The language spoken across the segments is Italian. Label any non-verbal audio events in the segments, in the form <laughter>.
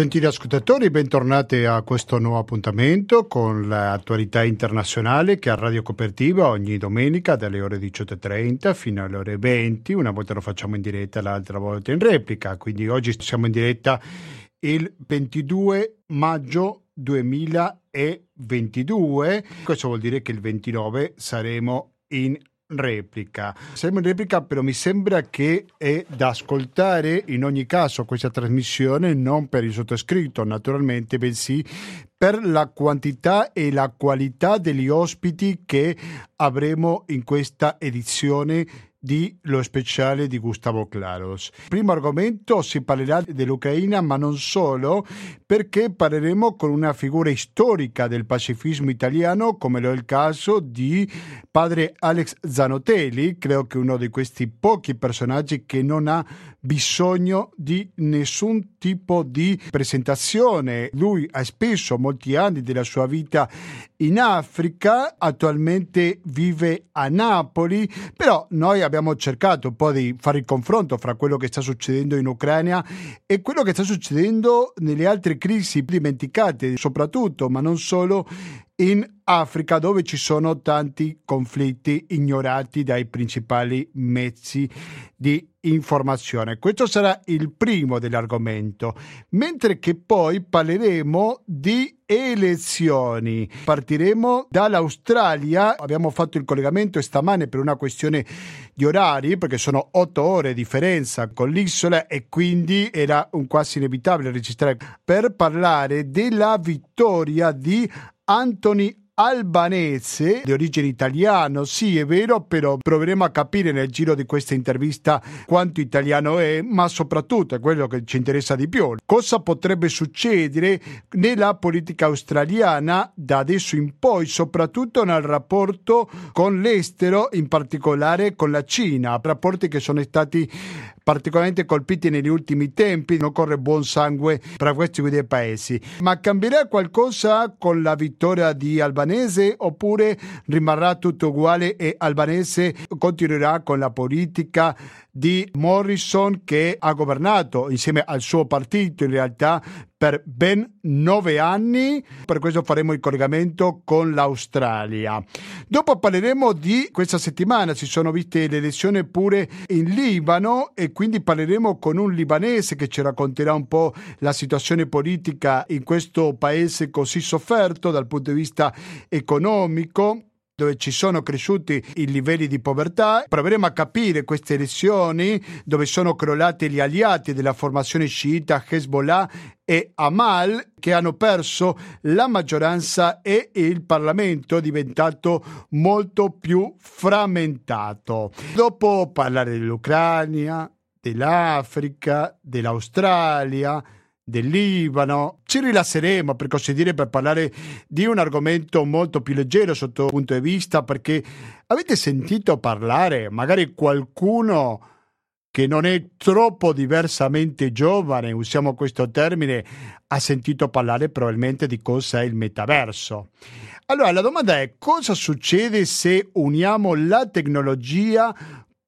Gentili ascoltatori, bentornati a questo nuovo appuntamento con l'attualità internazionale che a Radio Copertiva ogni domenica dalle ore 18.30 fino alle ore 20, una volta lo facciamo in diretta, l'altra volta in replica, quindi oggi siamo in diretta il 22 maggio 2022, questo vuol dire che il 29 saremo in replica. In replica, però mi sembra che è da ascoltare in ogni caso questa trasmissione non per il sottoscritto, naturalmente, bensì per la quantità e la qualità degli ospiti che avremo in questa edizione di Lo speciale di Gustavo Claros. Primo argomento si parlerà dell'Ucraina, ma non solo, perché parleremo con una figura storica del pacifismo italiano, come lo è il caso di padre Alex Zanotelli, credo che uno di questi pochi personaggi che non ha bisogno di nessun tipo di presentazione. Lui ha speso molti anni della sua vita in Africa, attualmente vive a Napoli, però noi abbiamo cercato un po' di fare il confronto fra quello che sta succedendo in Ucraina e quello che sta succedendo nelle altre crisi dimenticate, soprattutto, ma non solo, in Africa dove ci sono tanti conflitti ignorati dai principali mezzi di informazione. Questo sarà il primo dell'argomento, mentre che poi parleremo di elezioni. Partiremo dall'Australia, abbiamo fatto il collegamento stamane per una questione di orari, perché sono otto ore di differenza con l'isola e quindi era un quasi inevitabile registrare per parlare della vittoria di Anthony albanese di origine italiana, sì è vero, però proveremo a capire nel giro di questa intervista quanto italiano è, ma soprattutto è quello che ci interessa di più. Cosa potrebbe succedere nella politica australiana da adesso in poi, soprattutto nel rapporto con l'estero, in particolare con la Cina, rapporti che sono stati particolarmente colpiti negli ultimi tempi, non corre buon sangue tra questi due paesi. Ma cambierà qualcosa con la vittoria di Albanese oppure rimarrà tutto uguale e Albanese? Continuerà con la politica di Morrison che ha governato insieme al suo partito in realtà per ben nove anni. Per questo faremo il collegamento con l'Australia. Dopo parleremo di questa settimana, si sono viste le elezioni pure in Libano e quindi parleremo con un libanese che ci racconterà un po' la situazione politica in questo paese così sofferto dal punto di vista economico dove ci sono cresciuti i livelli di povertà. Proveremo a capire queste elezioni dove sono crollati gli alleati della formazione sciita Hezbollah e Amal che hanno perso la maggioranza e il Parlamento diventato molto più frammentato. Dopo parlare dell'Ucraina, dell'Africa, dell'Australia, del Libano. Ci rilasseremo, per così dire, per parlare di un argomento molto più leggero sotto il punto di vista, perché avete sentito parlare, magari qualcuno che non è troppo diversamente giovane, usiamo questo termine, ha sentito parlare probabilmente di cosa è il metaverso. Allora, la domanda è cosa succede se uniamo la tecnologia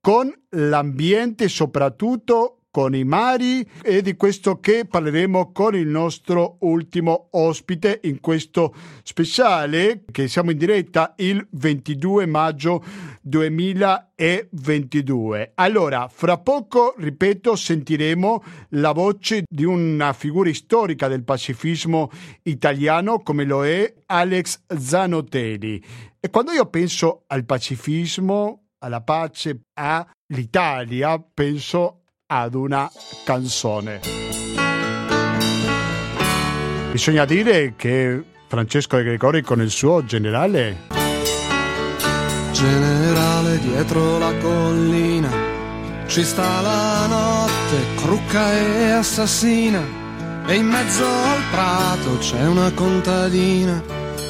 con l'ambiente, soprattutto con i mari e di questo che parleremo con il nostro ultimo ospite in questo speciale che siamo in diretta il 22 maggio 2022. Allora, fra poco, ripeto, sentiremo la voce di una figura storica del pacifismo italiano come lo è Alex Zanotelli. E quando io penso al pacifismo, alla pace, all'Italia, penso ad una canzone. Bisogna dire che Francesco De Gregori con il suo generale. Generale dietro la collina, ci sta la notte, crucca e assassina, e in mezzo al prato c'è una contadina,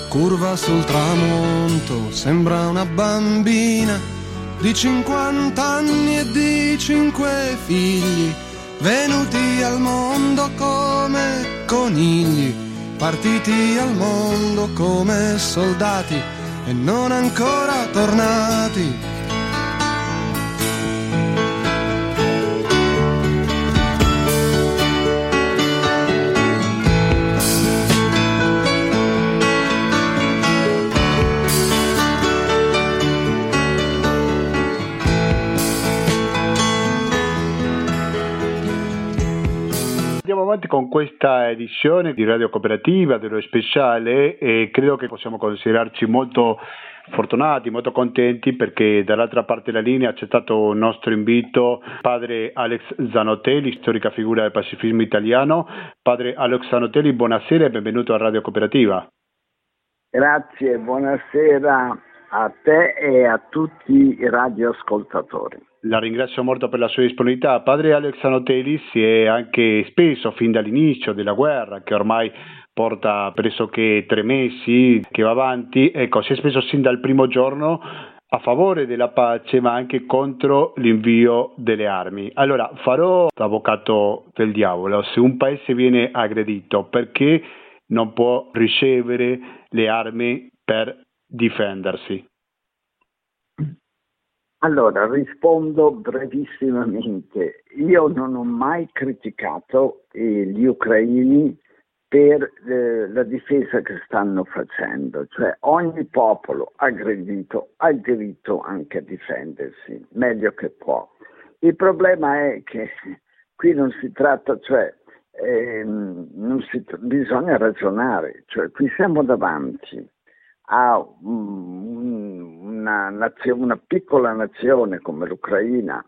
curva sul tramonto, sembra una bambina di 50 anni e di cinque figli, venuti al mondo come conigli, partiti al mondo come soldati e non ancora tornati. Avanti con questa edizione di Radio Cooperativa dello speciale e credo che possiamo considerarci molto fortunati, molto contenti perché dall'altra parte della linea ha accettato il nostro invito padre Alex Zanotelli, storica figura del pacifismo italiano. Padre Alex Zanotelli, buonasera e benvenuto a Radio Cooperativa. Grazie, buonasera a te e a tutti i radioascoltatori. La ringrazio molto per la sua disponibilità. Padre Alex Anotelli si è anche speso fin dall'inizio della guerra, che ormai porta pressoché tre mesi, che va avanti, ecco, si è speso sin dal primo giorno a favore della pace ma anche contro l'invio delle armi. Allora farò l'avvocato del diavolo, se un paese viene aggredito perché non può ricevere le armi per difendersi? Allora, rispondo brevissimamente. Io non ho mai criticato eh, gli ucraini per eh, la difesa che stanno facendo, cioè ogni popolo aggredito ha il diritto anche a difendersi, meglio che può. Il problema è che <laughs> qui non si tratta, cioè ehm, si, bisogna ragionare, cioè qui siamo davanti a una, nazione, una piccola nazione come l'Ucraina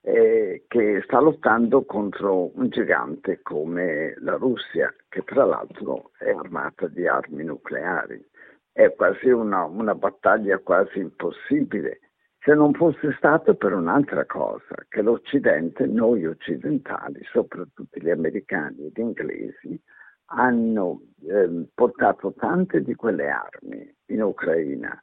eh, che sta lottando contro un gigante come la Russia, che tra l'altro è armata di armi nucleari. È quasi una, una battaglia quasi impossibile se non fosse stato per un'altra cosa, che l'Occidente, noi occidentali, soprattutto gli americani e gli inglesi, hanno eh, portato tante di quelle armi in Ucraina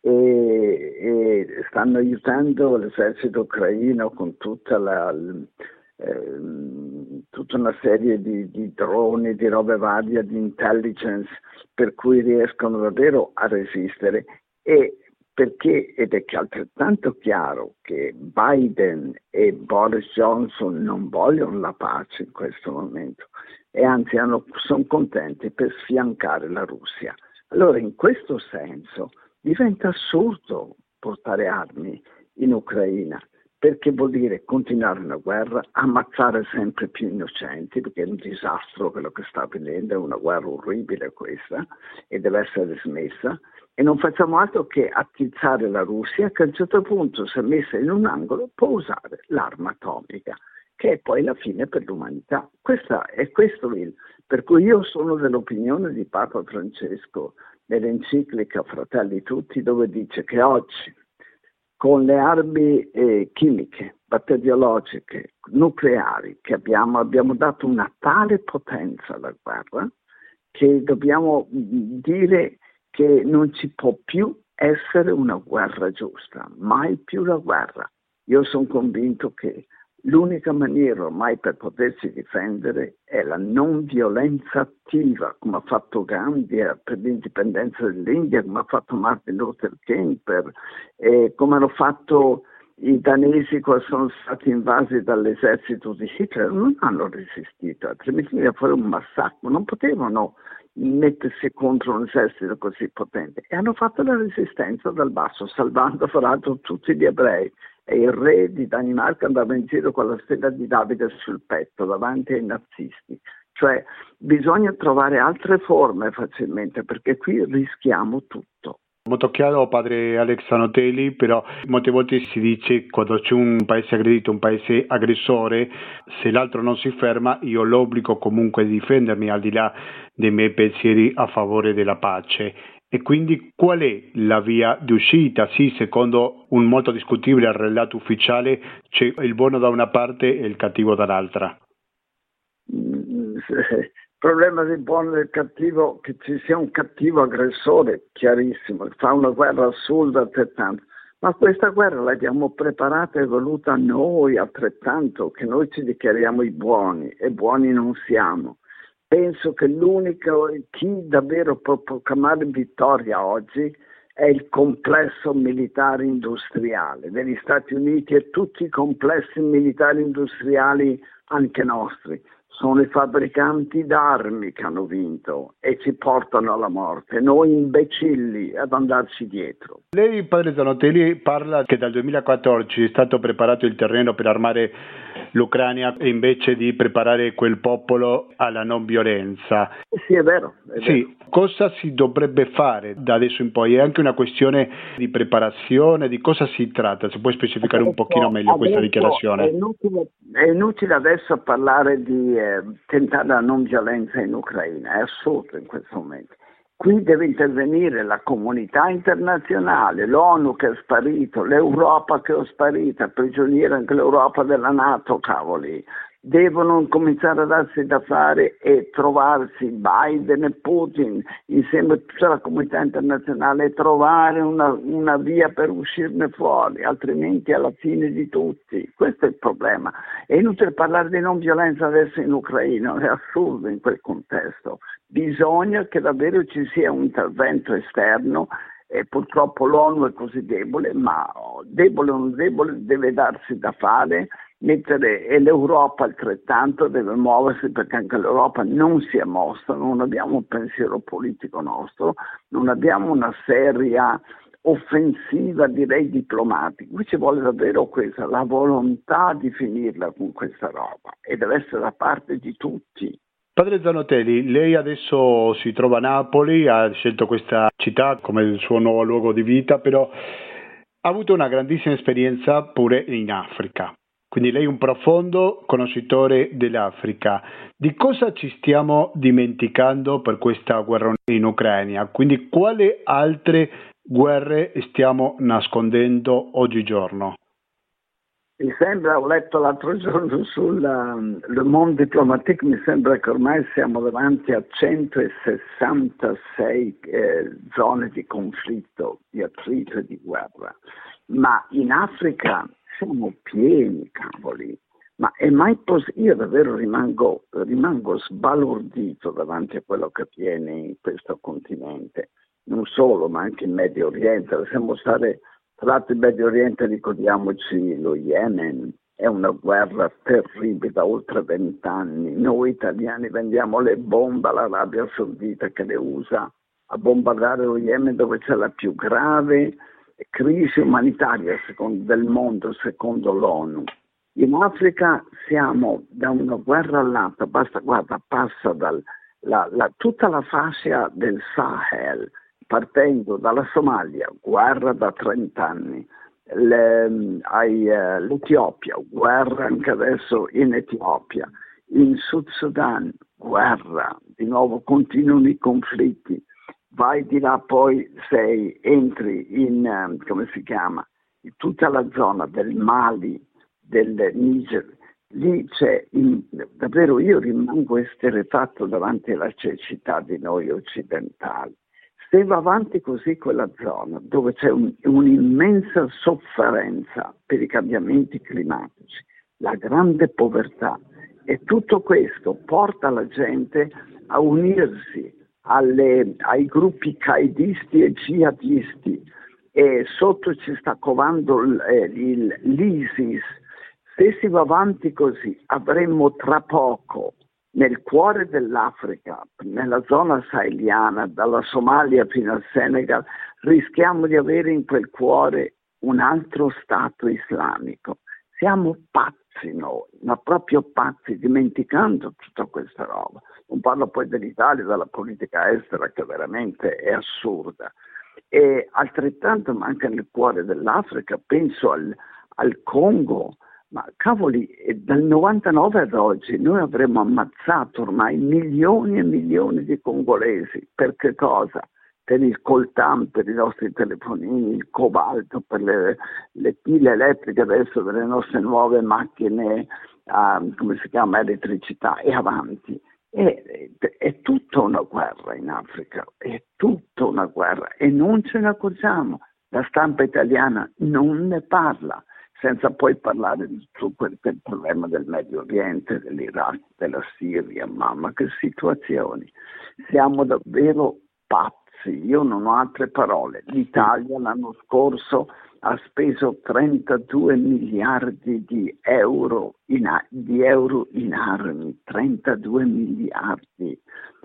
e, e stanno aiutando l'esercito ucraino con tutta, la, eh, tutta una serie di, di, droni, di robe varie, di intelligence per cui riescono davvero a resistere e perché ed è altrettanto chiaro che Biden e Boris Johnson non vogliono la pace in questo momento e anzi sono contenti per sfiancare la Russia. Allora in questo senso diventa assurdo portare armi in Ucraina perché vuol dire continuare una guerra, ammazzare sempre più innocenti, perché è un disastro quello che sta avvenendo, è una guerra orribile questa e deve essere smessa, e non facciamo altro che attizzare la Russia che a un certo punto, se messa in un angolo, può usare l'arma atomica, che è poi la fine per l'umanità. Questa, è questo il... Per cui io sono dell'opinione di Papa Francesco nell'enciclica Fratelli Tutti, dove dice che oggi con le armi eh, chimiche, batteriologiche, nucleari che abbiamo, abbiamo dato una tale potenza alla guerra che dobbiamo mm, dire che non ci può più essere una guerra giusta, mai più la guerra. Io sono convinto che l'unica maniera ormai per potersi difendere è la non violenza attiva, come ha fatto Gandhi per l'indipendenza dell'India, come ha fatto Martin Luther King, per, eh, come hanno fatto i danesi quando sono stati invasi dall'esercito di Hitler, non hanno resistito, altrimenti veniva fuori un massacro, non potevano mettersi contro un esercito così potente. E hanno fatto la resistenza dal basso, salvando fra l'altro tutti gli ebrei e il re di Danimarca andava in giro con la stella di Davide sul petto davanti ai nazisti. Cioè bisogna trovare altre forme facilmente perché qui rischiamo tutto. Molto chiaro padre Alex Anotelli, però molte volte si dice quando c'è un paese aggredito, un paese aggressore, se l'altro non si ferma io l'obbligo comunque di difendermi al di là dei miei pensieri a favore della pace. E quindi qual è la via di uscita? Sì, secondo un molto discutibile relato ufficiale c'è il buono da una parte e il cattivo dall'altra. Il problema del buono e del cattivo che ci sia un cattivo aggressore, chiarissimo, fa una guerra assurda altrettanto, ma questa guerra l'abbiamo preparata e voluta noi altrettanto, che noi ci dichiariamo i buoni e buoni non siamo. Penso che l'unico, chi davvero può proclamare vittoria oggi è il complesso militare industriale degli Stati Uniti e tutti i complessi militari industriali anche nostri sono i fabbricanti d'armi che hanno vinto e ci portano alla morte, noi imbecilli ad andarci dietro. Lei, padre Zanotelli, parla che dal 2014 è stato preparato il terreno per armare l'Ucraina invece di preparare quel popolo alla non violenza. Sì, è vero. È sì. vero. Cosa si dovrebbe fare da adesso in poi? È anche una questione di preparazione, di cosa si tratta? Se puoi specificare adesso, un pochino meglio questa dichiarazione. È inutile, è inutile adesso parlare di eh, tentare la non violenza in Ucraina, è assurdo in questo momento. Qui deve intervenire la comunità internazionale, l'ONU che è sparito, l'Europa che è sparita, prigioniera anche l'Europa della Nato, cavoli. Devono cominciare a darsi da fare e trovarsi Biden e Putin insieme a tutta la comunità internazionale e trovare una, una via per uscirne fuori, altrimenti alla fine di tutti. Questo è il problema. È inutile parlare di non violenza adesso in Ucraina, è assurdo in quel contesto bisogna che davvero ci sia un intervento esterno e purtroppo l'ONU è così debole, ma debole o non debole deve darsi da fare, mettere, l'Europa altrettanto deve muoversi perché anche l'Europa non si è mossa, non abbiamo un pensiero politico nostro, non abbiamo una seria offensiva, direi diplomatica. Qui ci vuole davvero questa, la volontà di finirla con questa roba e deve essere da parte di tutti. Padre Zanotelli, lei adesso si trova a Napoli, ha scelto questa città come il suo nuovo luogo di vita, però ha avuto una grandissima esperienza pure in Africa. Quindi lei è un profondo conoscitore dell'Africa. Di cosa ci stiamo dimenticando per questa guerra in Ucraina? Quindi quali altre guerre stiamo nascondendo oggigiorno? Mi sembra, ho letto l'altro giorno sul um, Le Monde Diplomatique, mi sembra che ormai siamo davanti a 166 eh, zone di conflitto, di attrito e di guerra. Ma in Africa siamo pieni, cavoli. Ma è mai possibile? Io davvero rimango, rimango sbalordito davanti a quello che avviene in questo continente. Non solo, ma anche in Medio Oriente. Possiamo stare tra l'altro in Medio Oriente ricordiamoci lo Yemen, è una guerra terribile da oltre vent'anni. Noi italiani vendiamo le bombe all'Arabia Saudita che le usa a bombardare lo Yemen dove c'è la più grave crisi umanitaria secondo, del mondo secondo l'ONU. In Africa siamo da una guerra all'altra, basta, guarda, passa dal, la, la, tutta la fascia del Sahel, partendo dalla Somalia, guerra da 30 anni, le, ai, uh, l'Etiopia, guerra anche adesso in Etiopia, in Sud Sudan, guerra, di nuovo continuano i conflitti, vai di là poi sei, entri in, um, come si chiama, in tutta la zona del Mali, del Niger, lì c'è, in, davvero io rimango esterefatto davanti alla cecità di noi occidentali. Se va avanti così quella zona, dove c'è un, un'immensa sofferenza per i cambiamenti climatici, la grande povertà, e tutto questo porta la gente a unirsi alle, ai gruppi caidisti e jihadisti e sotto ci sta covando eh, l'ISIS. Se si va avanti così avremmo tra poco nel cuore dell'Africa, nella zona saheliana, dalla Somalia fino al Senegal, rischiamo di avere in quel cuore un altro Stato islamico. Siamo pazzi noi, ma proprio pazzi, dimenticando tutta questa roba. Non parlo poi dell'Italia, della politica estera che veramente è assurda. E altrettanto manca nel cuore dell'Africa, penso al, al Congo, ma cavoli, dal 99 ad oggi noi avremmo ammazzato ormai milioni e milioni di congolesi. Per che cosa? Per il coltan, per i nostri telefonini, il cobalto, per le, le pile elettriche adesso delle nostre nuove macchine, uh, come si chiama, elettricità e avanti. È, è tutta una guerra in Africa, è tutta una guerra e non ce ne accorgiamo. La stampa italiana non ne parla senza poi parlare di tutto quel problema del Medio Oriente, dell'Iraq, della Siria, mamma che situazioni. Siamo davvero pazzi, io non ho altre parole. L'Italia l'anno scorso ha speso 32 miliardi di euro in, di euro in armi, 32 miliardi.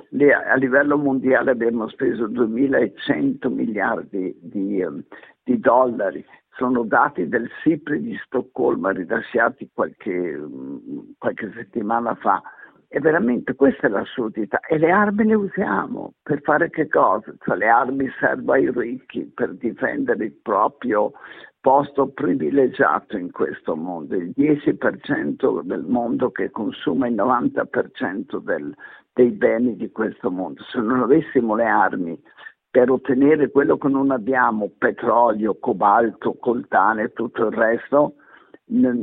Le, a livello mondiale abbiamo speso 2100 miliardi di, di dollari sono dati del SIPRI di Stoccolma rilasciati qualche, qualche settimana fa. E veramente questa è l'assurdità. E le armi le usiamo per fare che cosa? Cioè le armi servono ai ricchi per difendere il proprio posto privilegiato in questo mondo, il 10% del mondo che consuma il 90% del, dei beni di questo mondo. Se non avessimo le armi per ottenere quello che non abbiamo, petrolio, cobalto, coltane e tutto il resto, non,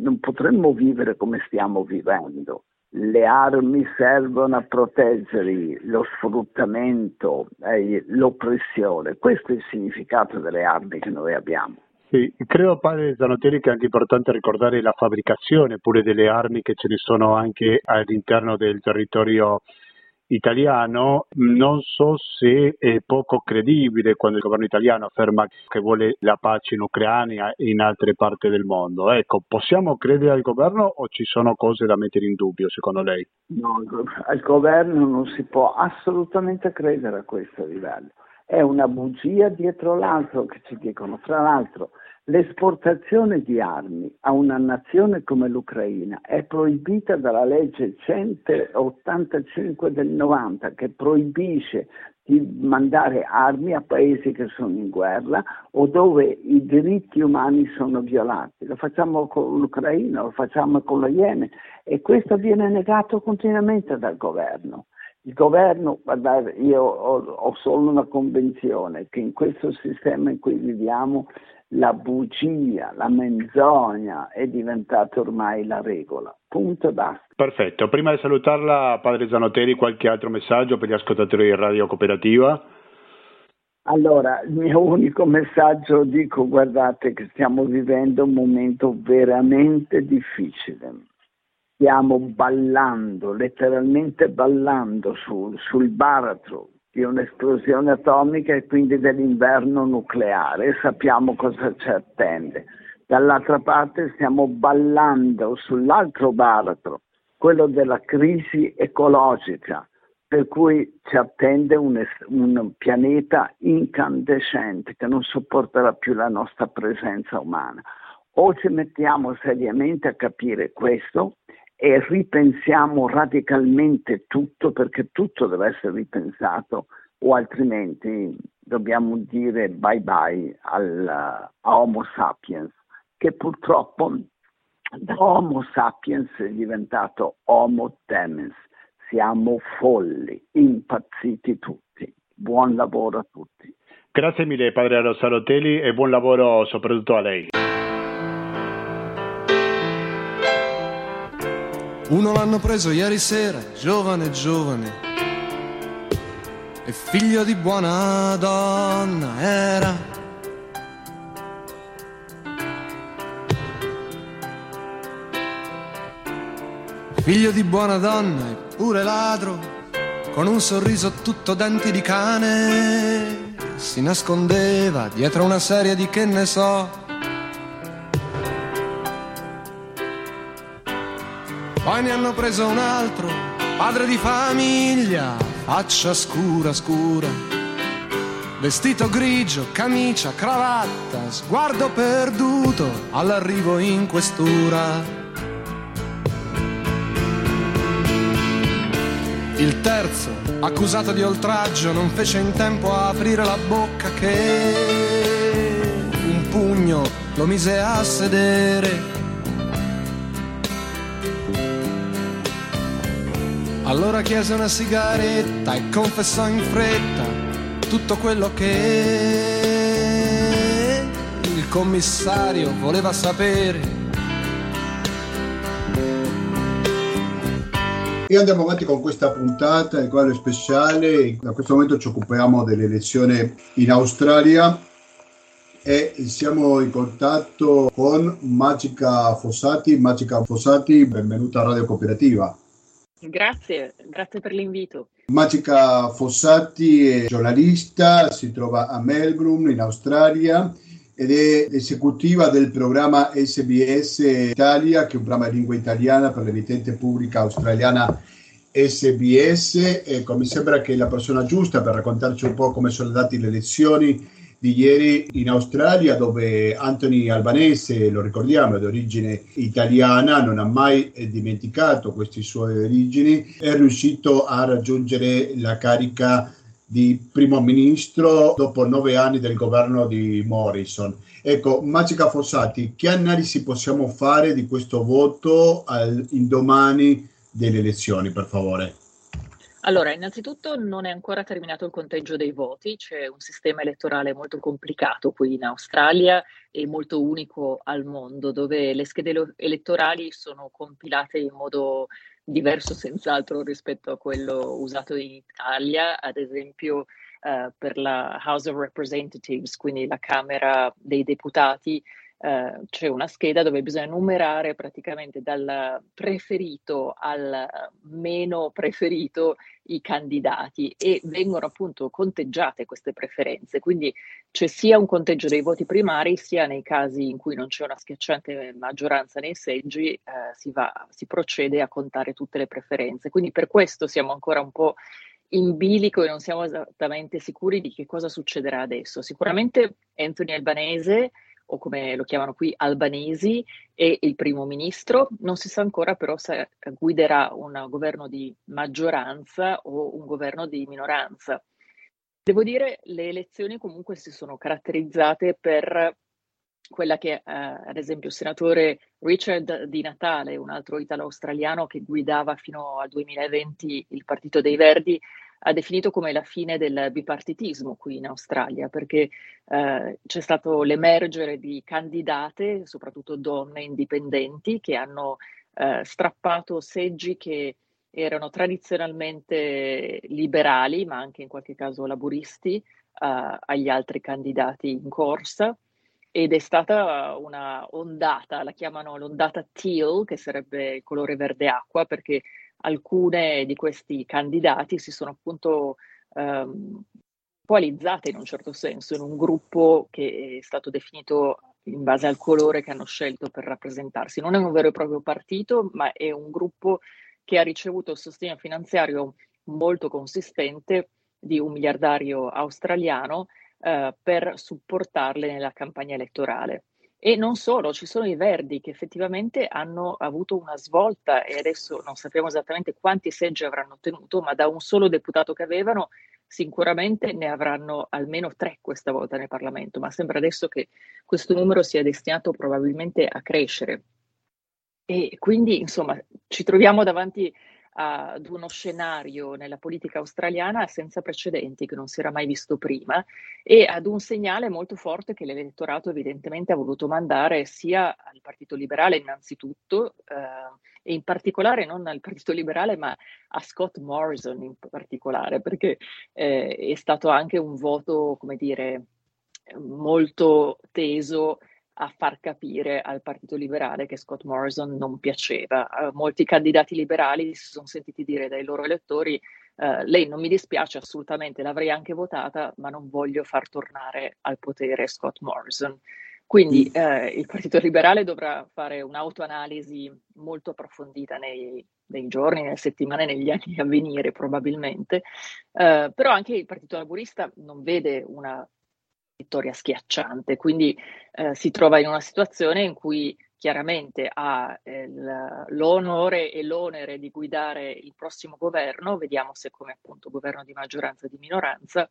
non potremmo vivere come stiamo vivendo. Le armi servono a proteggere lo sfruttamento, eh, l'oppressione. Questo è il significato delle armi che noi abbiamo. Sì, credo padre Zanoteri che è anche importante ricordare la fabbricazione pure delle armi che ce ne sono anche all'interno del territorio italiano. Non so se è poco credibile quando il governo italiano afferma che vuole la pace in Ucraina e in altre parti del mondo. Ecco, possiamo credere al governo o ci sono cose da mettere in dubbio secondo lei? No, al governo non si può assolutamente credere a questo livello è una bugia dietro l'altro che ci dicono. Fra l'altro, l'esportazione di armi a una nazione come l'Ucraina è proibita dalla legge 185 del 90 che proibisce di mandare armi a paesi che sono in guerra o dove i diritti umani sono violati. Lo facciamo con l'Ucraina, lo facciamo con lo Yemen e questo viene negato continuamente dal governo. Il governo, guardate, io ho, ho, solo una convenzione che in questo sistema in cui viviamo la bugia, la menzogna è diventata ormai la regola. Punto basta. Perfetto. Prima di salutarla, padre Zanoteri, qualche altro messaggio per gli ascoltatori di Radio Cooperativa? Allora, il mio unico messaggio dico, guardate che stiamo vivendo un momento veramente difficile stiamo ballando, letteralmente ballando sul, sul baratro di un'esplosione atomica e quindi dell'inverno nucleare sappiamo cosa ci attende. Dall'altra parte stiamo ballando sull'altro baratro, quello della crisi ecologica, per cui ci attende un, un, pianeta incandescente che non sopporterà più la nostra presenza umana. O ci mettiamo seriamente a capire questo e ripensiamo radicalmente tutto perché tutto deve essere ripensato o altrimenti dobbiamo dire bye bye al, a Homo sapiens che purtroppo da Homo sapiens è diventato Homo temens. Siamo folli, impazziti tutti. Buon lavoro a tutti. Grazie mille padre Rosarotelli e buon lavoro soprattutto a lei. Uno l'hanno preso ieri sera, giovane giovane, e figlio di buona donna era. Figlio di buona donna eppure ladro, con un sorriso tutto denti di cane, si nascondeva dietro una serie di che ne so Poi ne hanno preso un altro, padre di famiglia, faccia scura scura. Vestito grigio, camicia, cravatta, sguardo perduto all'arrivo in questura. Il terzo, accusato di oltraggio, non fece in tempo a aprire la bocca che un pugno lo mise a sedere Allora chiese una sigaretta e confessò in fretta tutto quello che il commissario voleva sapere. E andiamo avanti con questa puntata, il quale speciale. Da questo momento ci occupiamo dell'elezione in Australia e siamo in contatto con Magica Fossati. Magica Fossati, benvenuta a Radio Cooperativa. Grazie, grazie per l'invito. Magica Fossati è giornalista, si trova a Melbourne in Australia ed è esecutiva del programma SBS Italia, che è un programma in lingua italiana per l'emittente pubblica australiana SBS. Ecco, mi sembra che è la persona giusta per raccontarci un po' come sono andate le elezioni di ieri in Australia dove Anthony Albanese, lo ricordiamo, è origine italiana, non ha mai dimenticato queste sue origini, è riuscito a raggiungere la carica di primo ministro dopo nove anni del governo di Morrison. Ecco, Magica Fossati, che analisi possiamo fare di questo voto al, indomani delle elezioni, per favore? Allora, innanzitutto non è ancora terminato il conteggio dei voti, c'è un sistema elettorale molto complicato qui in Australia e molto unico al mondo, dove le schede elettorali sono compilate in modo diverso senz'altro rispetto a quello usato in Italia, ad esempio uh, per la House of Representatives, quindi la Camera dei Deputati, Uh, c'è una scheda dove bisogna numerare praticamente dal preferito al meno preferito i candidati e vengono appunto conteggiate queste preferenze. Quindi c'è sia un conteggio dei voti primari, sia nei casi in cui non c'è una schiacciante maggioranza nei seggi, uh, si, va, si procede a contare tutte le preferenze. Quindi per questo siamo ancora un po' in bilico e non siamo esattamente sicuri di che cosa succederà adesso. Sicuramente Anthony Albanese o come lo chiamano qui albanesi, e il primo ministro. Non si sa ancora però se guiderà un governo di maggioranza o un governo di minoranza. Devo dire, le elezioni comunque si sono caratterizzate per quella che eh, ad esempio il senatore Richard Di Natale, un altro italo-australiano che guidava fino al 2020 il Partito dei Verdi, ha definito come la fine del bipartitismo qui in Australia, perché eh, c'è stato l'emergere di candidate, soprattutto donne indipendenti, che hanno eh, strappato seggi che erano tradizionalmente liberali, ma anche in qualche caso laburisti, eh, agli altri candidati in corsa. Ed è stata una ondata, la chiamano l'ondata teal, che sarebbe il colore verde acqua, perché alcune di questi candidati si sono appunto ehm, in un certo senso in un gruppo che è stato definito in base al colore che hanno scelto per rappresentarsi. Non è un vero e proprio partito, ma è un gruppo che ha ricevuto il sostegno finanziario molto consistente di un miliardario australiano eh, per supportarle nella campagna elettorale. E non solo, ci sono i Verdi che effettivamente hanno avuto una svolta e adesso non sappiamo esattamente quanti seggi avranno ottenuto, ma da un solo deputato che avevano sicuramente ne avranno almeno tre questa volta nel Parlamento, ma sembra adesso che questo numero sia destinato probabilmente a crescere. E quindi, insomma, ci troviamo davanti ad uno scenario nella politica australiana senza precedenti che non si era mai visto prima e ad un segnale molto forte che l'elettorato evidentemente ha voluto mandare sia al Partito Liberale innanzitutto eh, e in particolare non al Partito Liberale ma a Scott Morrison in particolare perché eh, è stato anche un voto come dire molto teso a far capire al Partito Liberale che Scott Morrison non piaceva. Uh, molti candidati liberali si sono sentiti dire dai loro elettori uh, lei non mi dispiace assolutamente, l'avrei anche votata, ma non voglio far tornare al potere Scott Morrison. Quindi uh, il Partito Liberale dovrà fare un'autoanalisi molto approfondita nei, nei giorni, nelle settimane, negli anni a venire probabilmente, però anche il Partito Laburista non vede una vittoria schiacciante, quindi eh, si trova in una situazione in cui chiaramente ha eh, l'onore e l'onere di guidare il prossimo governo, vediamo se come appunto governo di maggioranza o di minoranza,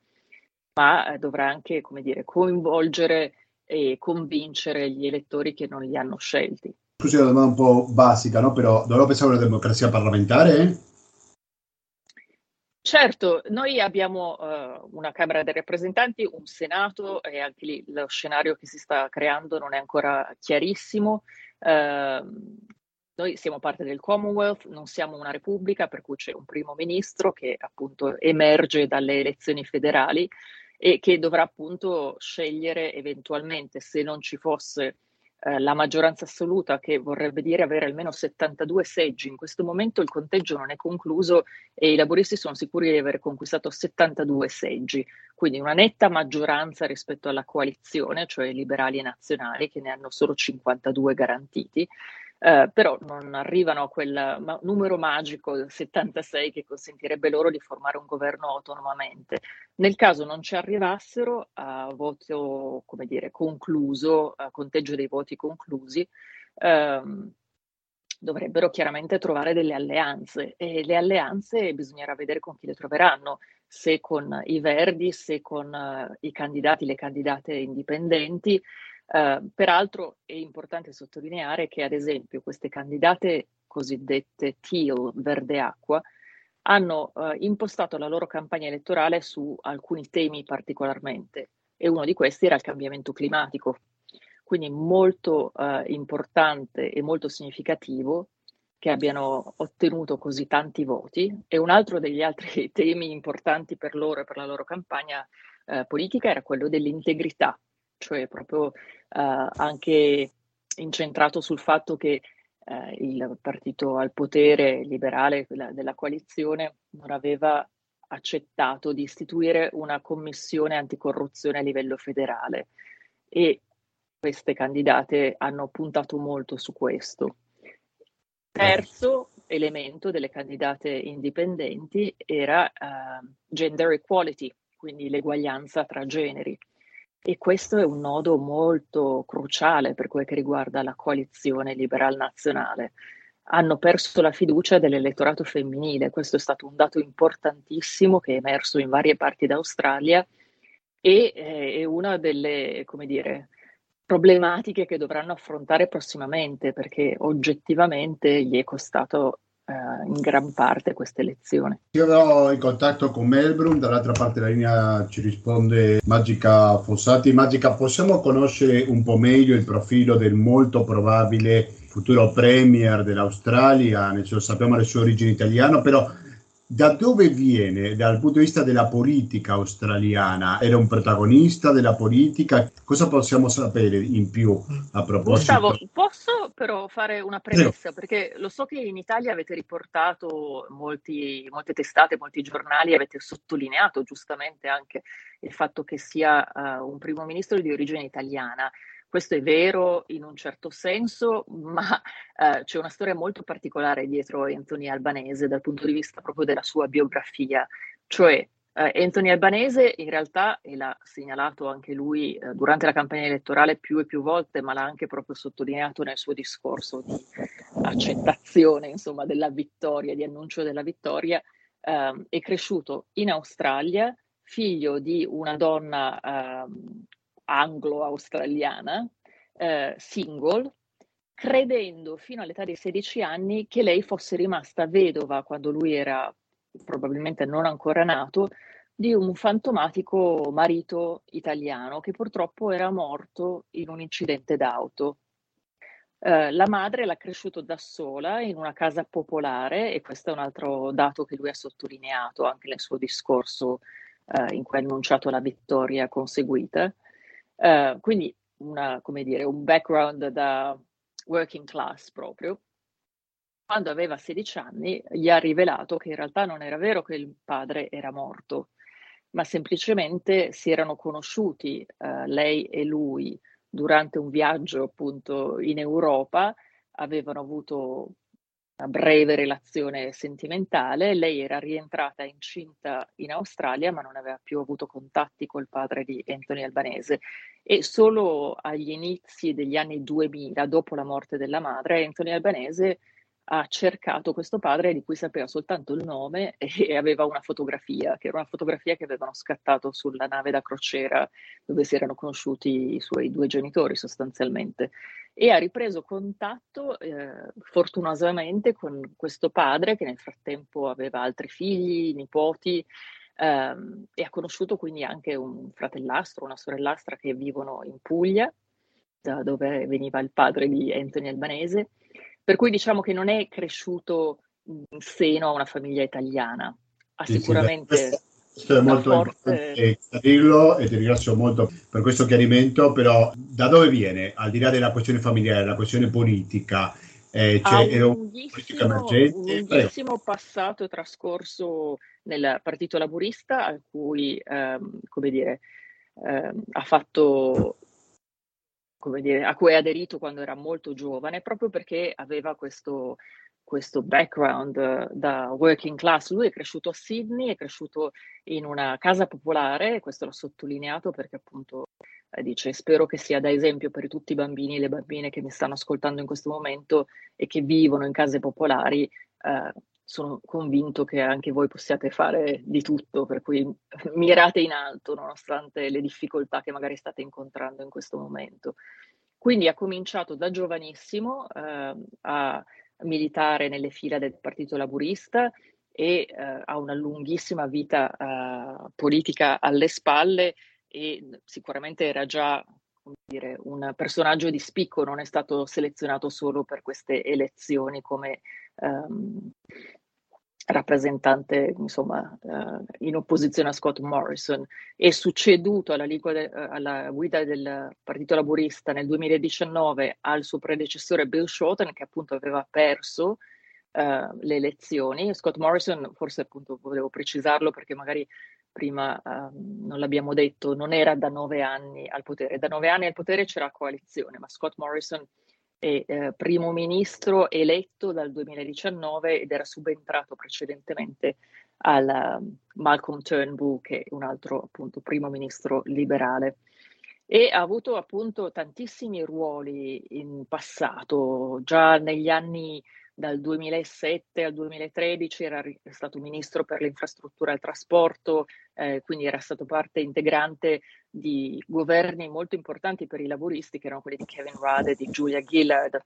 ma eh, dovrà anche come dire, coinvolgere e convincere gli elettori che non li hanno scelti. Scusi una domanda un po' basica, no? però dovrò pensare alla democrazia parlamentare? Certo, noi abbiamo uh, una Camera dei rappresentanti, un Senato e anche lì lo scenario che si sta creando non è ancora chiarissimo. Uh, noi siamo parte del Commonwealth, non siamo una repubblica, per cui c'è un primo ministro che appunto emerge dalle elezioni federali e che dovrà appunto scegliere eventualmente se non ci fosse eh, la maggioranza assoluta, che vorrebbe dire avere almeno 72 seggi. In questo momento il conteggio non è concluso e i laboristi sono sicuri di aver conquistato 72 seggi, quindi una netta maggioranza rispetto alla coalizione, cioè i liberali e nazionali, che ne hanno solo 52 garantiti. Eh, però non arrivano a quel ma- numero magico 76 che consentirebbe loro di formare un governo autonomamente. Nel caso non ci arrivassero a voto, come dire, concluso, a conteggio dei voti conclusi, ehm, dovrebbero chiaramente trovare delle alleanze e le alleanze bisognerà vedere con chi le troveranno, se con i Verdi, se con uh, i candidati, le candidate indipendenti. Uh, peraltro è importante sottolineare che ad esempio queste candidate cosiddette teal, verde acqua, hanno uh, impostato la loro campagna elettorale su alcuni temi particolarmente e uno di questi era il cambiamento climatico. Quindi molto eh, importante e molto significativo che abbiano ottenuto così tanti voti e un altro degli altri <laughs> temi importanti per loro e per la loro campagna eh, politica era quello dell'integrità, cioè proprio eh, anche incentrato sul fatto che eh, il partito al potere liberale della, coalizione non aveva accettato di istituire una commissione anticorruzione a livello federale e queste candidate hanno puntato molto su questo. Terzo elemento delle candidate indipendenti era uh, gender equality, quindi l'eguaglianza tra generi. E questo è un nodo molto cruciale per quel che riguarda la coalizione liberal nazionale. Hanno perso la fiducia dell'elettorato femminile, questo è stato un dato importantissimo che è emerso in varie parti d'Australia e eh, è una delle, come dire, problematiche che dovranno affrontare prossimamente, perché oggettivamente gli è costato eh, in gran parte questa elezione. Io ero in contatto con Melbourne, dall'altra parte della linea ci risponde Magica Fossati. Magica, possiamo conoscere un po' meglio il profilo del molto probabile futuro premier dell'Australia? Senso, sappiamo le sue origini italiane, però da dove viene dal punto di vista della politica australiana? Era un protagonista della politica? Cosa possiamo sapere in più a proposito? Gustavo, posso però fare una premessa? Perché lo so che in Italia avete riportato molti, molte testate, molti giornali, avete sottolineato giustamente anche il fatto che sia uh, un primo ministro di origine italiana. Questo è vero in un certo senso, ma eh, c'è una storia molto particolare dietro Anthony Albanese dal punto di vista proprio della sua biografia. Cioè, eh, Anthony Albanese in realtà, e l'ha segnalato anche lui eh, durante la campagna elettorale più e più volte, ma l'ha anche proprio sottolineato nel suo discorso di accettazione, insomma, della vittoria, di annuncio della vittoria, ehm, è cresciuto in Australia, figlio di una donna ehm, anglo-australiana, eh, single, credendo fino all'età di 16 anni che lei fosse rimasta vedova quando lui era probabilmente non ancora nato, di un fantomatico marito italiano che purtroppo era morto in un incidente d'auto. Uh, la madre l'ha cresciuto da sola in una casa popolare e questo è un altro dato che lui ha sottolineato anche nel suo discorso uh, in cui ha annunciato la vittoria conseguita. Eh, quindi una, come dire, un background da working class proprio. Quando aveva 16 anni gli ha rivelato che in realtà non era vero che il padre era morto, ma semplicemente si erano conosciuti uh, lei e lui durante un viaggio appunto in Europa, avevano avuto breve relazione sentimentale, lei era rientrata incinta in Australia ma non aveva più avuto contatti col padre di Anthony Albanese e solo agli inizi degli anni 2000, dopo la morte della madre, Anthony Albanese ha cercato questo padre di cui sapeva soltanto il nome <laughs> e aveva una fotografia, che era una fotografia che avevano scattato sulla nave da crociera dove si erano conosciuti i suoi due genitori sostanzialmente. E ha ripreso contatto eh, fortunosamente con questo padre che nel frattempo aveva altri figli, nipoti, ehm, e ha conosciuto quindi anche un fratellastro, una sorellastra che vivono in Puglia, da dove veniva il padre di Anthony Albanese. Per cui diciamo che non è cresciuto in seno a una famiglia italiana, ha sicuramente... Questo è molto forte... importante chiarirlo e ti ringrazio molto per questo chiarimento, però da dove viene, al di là della questione familiare, la questione politica, eh, c'è un lunghissimo, un lunghissimo passato trascorso nel Partito Laburista, a cui, ehm, come dire, ehm, ha fatto dire, a cui è aderito quando era molto giovane, proprio perché aveva questo, questo background uh, da working class. Lui è cresciuto a Sydney, è cresciuto in una casa popolare, questo l'ho sottolineato perché appunto eh, dice spero che sia da esempio per tutti i bambini e le bambine che mi stanno ascoltando in questo momento e che vivono in case popolari. Eh, sono convinto che anche voi possiate fare di tutto, per cui <laughs> mirate in alto nonostante le difficoltà che magari state incontrando in questo momento. Quindi ha cominciato da giovanissimo eh, a militare nelle fila del Partito Laburista e eh, ha una lunghissima vita eh, politica alle spalle e sicuramente era già dire, un personaggio di spicco, non è stato selezionato solo per queste elezioni come um, rappresentante insomma, uh, in opposizione a Scott Morrison. È succeduto alla, de- alla, guida del Partito Laburista nel 2019 al suo predecessore Bill Shorten, che appunto aveva perso uh, le elezioni. Scott Morrison, forse appunto volevo precisarlo perché magari prima uh, non l'abbiamo detto, non era da nove anni al potere. Da nove anni al potere c'era coalizione, ma Scott Morrison è eh, primo ministro eletto dal 2019 ed era subentrato precedentemente al um, Malcolm Turnbull, che è un altro appunto primo ministro liberale. E ha avuto appunto tantissimi ruoli in passato, già negli anni dal 2007 al 2013 era stato ministro per l'infrastruttura e il trasporto, eh, quindi era stato parte integrante di governi molto importanti per i laburisti, che erano quelli di Kevin Rudd e di Julia Gillard.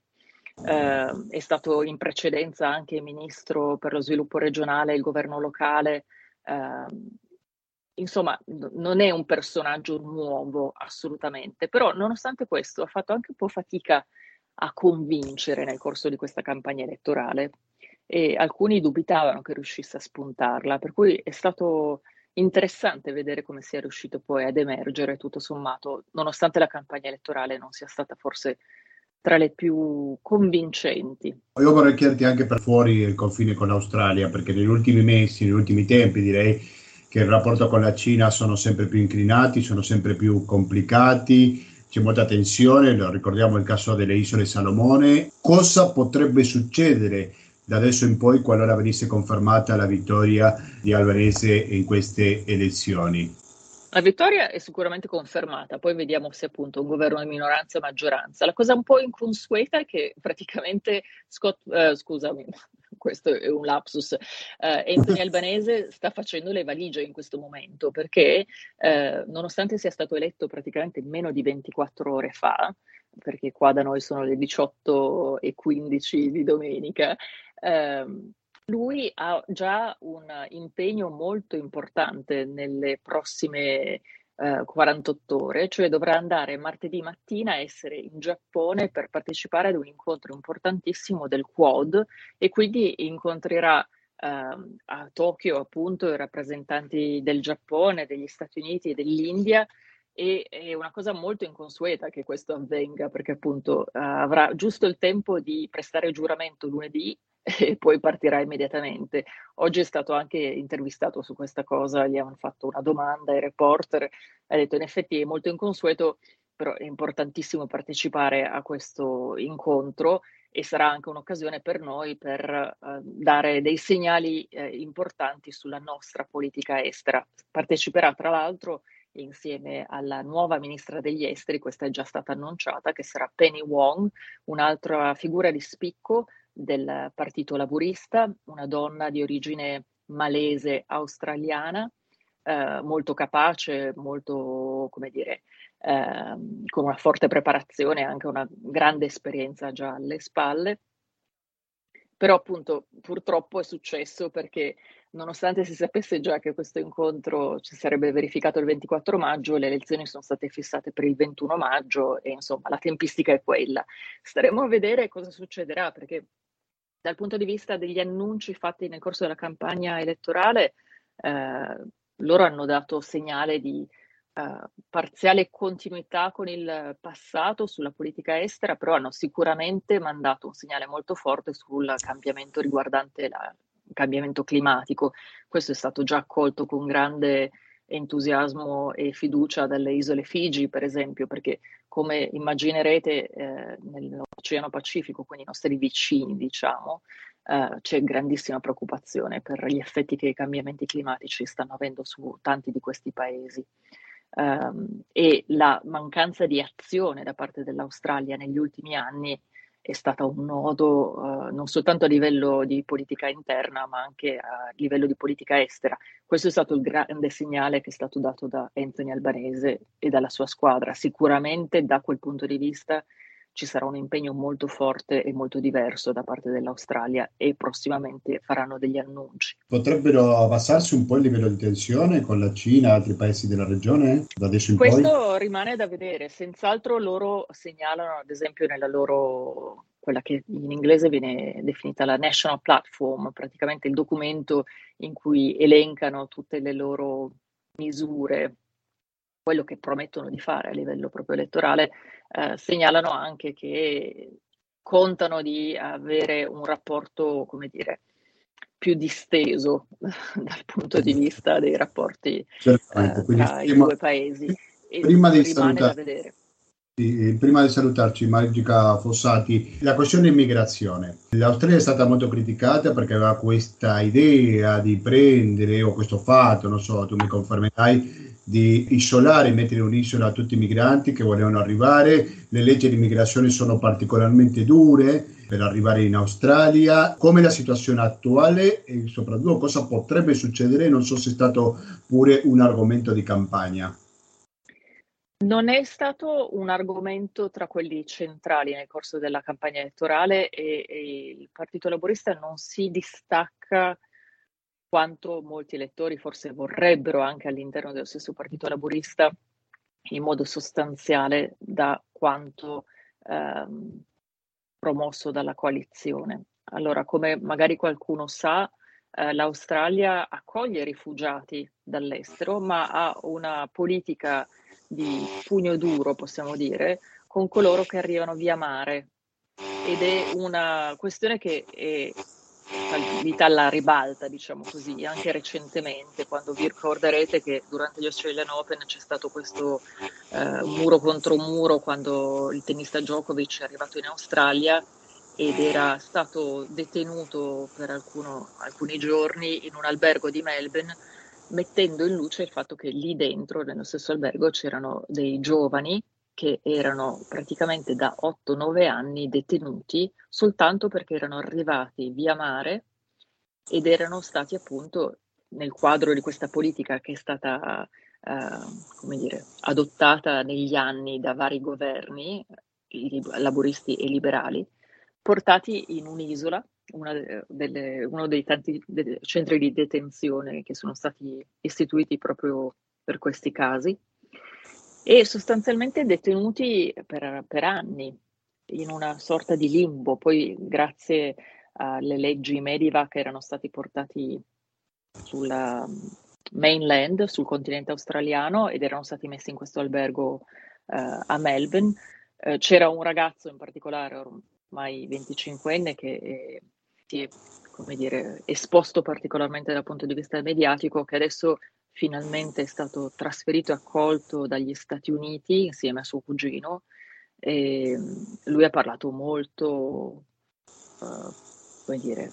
Eh, è stato in precedenza anche ministro per lo sviluppo regionale e il governo locale. Eh, insomma, non è un personaggio nuovo assolutamente, però nonostante questo ha fatto anche un po' fatica a convincere nel corso di questa campagna elettorale e alcuni dubitavano che riuscisse a spuntarla, per cui è stato interessante vedere come sia riuscito poi ad emergere tutto sommato, nonostante la campagna elettorale non sia stata forse tra le più convincenti. Io vorrei chiederti anche per fuori il confine con l'Australia, perché negli ultimi mesi, negli ultimi tempi direi che il rapporto con la Cina sono sempre più inclinati, sono sempre più complicati, c'è molta tensione, ricordiamo il caso delle isole Salomone. Cosa potrebbe succedere da adesso in poi qualora venisse confermata la vittoria di Albanese in queste elezioni? La vittoria è sicuramente confermata, poi vediamo se appunto un governo di minoranza o maggioranza. La cosa un po' inconsueta è che praticamente Scott, eh, scusami, questo è un lapsus, eh, Anthony Albanese sta facendo le valigie in questo momento perché eh, nonostante sia stato eletto praticamente meno di 24 ore fa, perché qua da noi sono le 18 e 15 di domenica, ehm, lui ha già un impegno molto importante nelle prossime eh, 48 ore, cioè dovrà andare martedì mattina a essere in Giappone per partecipare ad un incontro importantissimo del Quad e quindi incontrerà eh, a Tokyo appunto i rappresentanti del Giappone, degli Stati Uniti e dell'India e è una cosa molto inconsueta che questo avvenga perché appunto uh, avrà giusto il tempo di prestare giuramento lunedì <laughs> e poi partirà immediatamente. Oggi è stato anche intervistato su questa cosa, gli hanno fatto una domanda ai reporter, ha detto in effetti è molto inconsueto, però è importantissimo partecipare a questo incontro e sarà anche un'occasione per noi per eh, dare dei segnali eh, importanti sulla nostra politica estera. Parteciperà tra l'altro insieme alla nuova ministra degli esteri, questa è già stata annunciata, che sarà Penny Wong, un'altra figura di spicco del Partito Laburista, una donna di origine malese australiana, eh, molto capace, molto, come dire, eh, con una forte preparazione e anche una grande esperienza già alle spalle. Però appunto purtroppo è successo perché nonostante si sapesse già che questo incontro si sarebbe verificato il 24 maggio, le elezioni sono state fissate per il 21 maggio e insomma la tempistica è quella. Staremo a vedere cosa succederà perché dal punto di vista degli annunci fatti nel corso della campagna elettorale, eh, loro hanno dato segnale di eh, parziale continuità con il passato sulla politica estera, però hanno sicuramente mandato un segnale molto forte sul cambiamento riguardante la, il cambiamento climatico. Questo è stato già accolto con grande entusiasmo e fiducia dalle isole Figi, per esempio, perché come immaginerete eh, nell'Oceano Pacifico, quindi i nostri vicini, diciamo, eh, c'è grandissima preoccupazione per gli effetti che i cambiamenti climatici stanno avendo su tanti di questi paesi. Um, e la mancanza di azione da parte dell'Australia negli ultimi anni è stata un nodo uh, non soltanto a livello di politica interna, ma anche a livello di politica estera. Questo è stato il grande segnale che è stato dato da Anthony Albanese e dalla sua squadra. Sicuramente da quel punto di vista ci sarà un impegno molto forte e molto diverso da parte dell'Australia e prossimamente faranno degli annunci. Potrebbero abbassarsi un po' il livello di tensione con la Cina e altri paesi della regione da adesso in Questo poi? Questo rimane da vedere, senz'altro loro segnalano ad esempio nella loro quella che in inglese viene definita la National Platform, praticamente il documento in cui elencano tutte le loro misure quello che promettono di fare a livello proprio elettorale, eh, segnalano anche che contano di avere un rapporto, come dire, più disteso <laughs> dal punto di vista dei rapporti eh, tra prima, i due paesi. E prima di salutare. Prima di salutarci, Magica Fossati, la questione immigrazione. L'Australia è stata molto criticata perché aveva questa idea di prendere, o questo fatto, non so, tu mi confermerai, di isolare, mettere un'isola a tutti i migranti che volevano arrivare. Le leggi di immigrazione sono particolarmente dure per arrivare in Australia. Come la situazione attuale e soprattutto cosa potrebbe succedere, non so se è stato pure un argomento di campagna. Non è stato un argomento tra quelli centrali nel corso della campagna elettorale e, e il Partito Laborista non si distacca quanto molti elettori forse vorrebbero anche all'interno dello stesso Partito Laburista in modo sostanziale da quanto ehm, promosso dalla coalizione. Allora, come magari qualcuno sa, eh, l'Australia accoglie rifugiati dall'estero, ma ha una politica di pugno duro, possiamo dire, con coloro che arrivano via mare. Ed è una questione che è vita alla ribalta, diciamo così, anche recentemente, quando vi ricorderete che durante gli Australian Open c'è stato questo eh, muro contro muro quando il tennista Djokovic è arrivato in Australia ed era stato detenuto per alcuno, alcuni giorni in un albergo di Melbourne, mettendo in luce il fatto che lì dentro, nello stesso albergo, c'erano dei giovani che erano praticamente da 8-9 anni detenuti soltanto perché erano arrivati via mare ed erano stati appunto nel quadro di questa politica che è stata eh, dire, adottata negli anni da vari governi, laburisti e liberali, portati in un'isola, delle, uno dei tanti centri di detenzione che sono stati istituiti proprio per questi casi, e sostanzialmente detenuti per, per anni in una sorta di limbo. Poi, grazie alle leggi Mediva che erano stati portati sul mainland, sul continente australiano, ed erano stati messi in questo albergo uh, a Melbourne. Uh, c'era un ragazzo in particolare, ormai 25enne, che eh, si è dire, esposto particolarmente dal punto di vista mediatico, che adesso finalmente è stato trasferito e accolto dagli Stati Uniti insieme a suo cugino. E lui ha parlato molto, uh, come dire,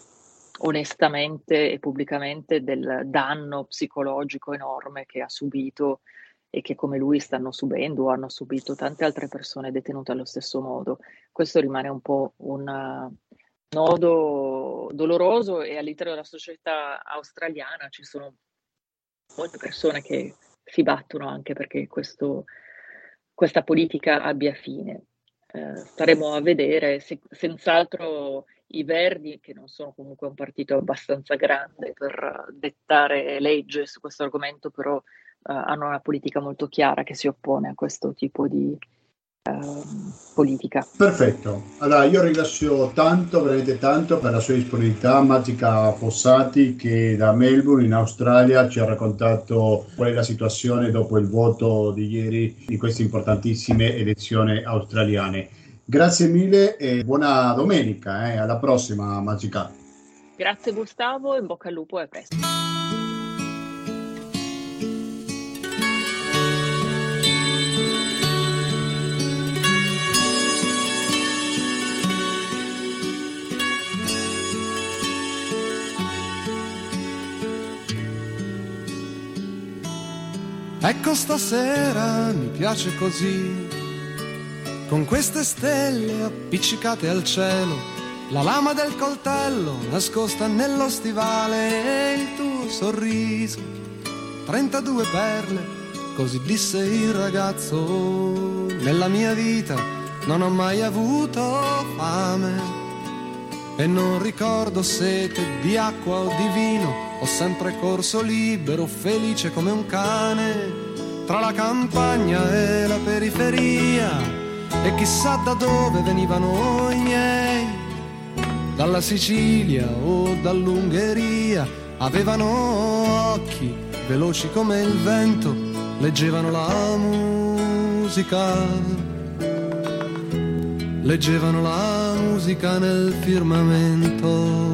onestamente e pubblicamente del danno psicologico enorme che ha subito e che come lui stanno subendo o hanno subito tante altre persone detenute allo stesso modo. Questo rimane un po' un nodo doloroso e all'interno della società australiana ci sono molte persone che si battono anche perché questo, questa politica abbia fine. Eh, staremo a vedere, se, senz'altro i Verdi, che non sono comunque un partito abbastanza grande per dettare legge su questo argomento, però eh, hanno una politica molto chiara che si oppone a questo tipo di, Ehm, politica. Perfetto, allora io ringrazio tanto, veramente tanto per la sua disponibilità, Magica Fossati che da Melbourne in Australia ci ha raccontato qual è la situazione dopo il voto di ieri di queste importantissime elezioni australiane. Grazie mille e buona domenica, eh. alla prossima Magica. Grazie Gustavo, in bocca al lupo e a presto. Ecco stasera mi piace così, con queste stelle appiccicate al cielo, la lama del coltello nascosta nello stivale e il tuo sorriso, 32 perle, così disse il ragazzo, nella mia vita non ho mai avuto fame. E non ricordo sete di acqua o di vino, ho sempre corso libero, felice come un cane, tra la campagna e la periferia, e chissà da dove venivano i miei, dalla Sicilia o dall'Ungheria, avevano occhi veloci come il vento, leggevano la musica. Leggevano la musica nel firmamento.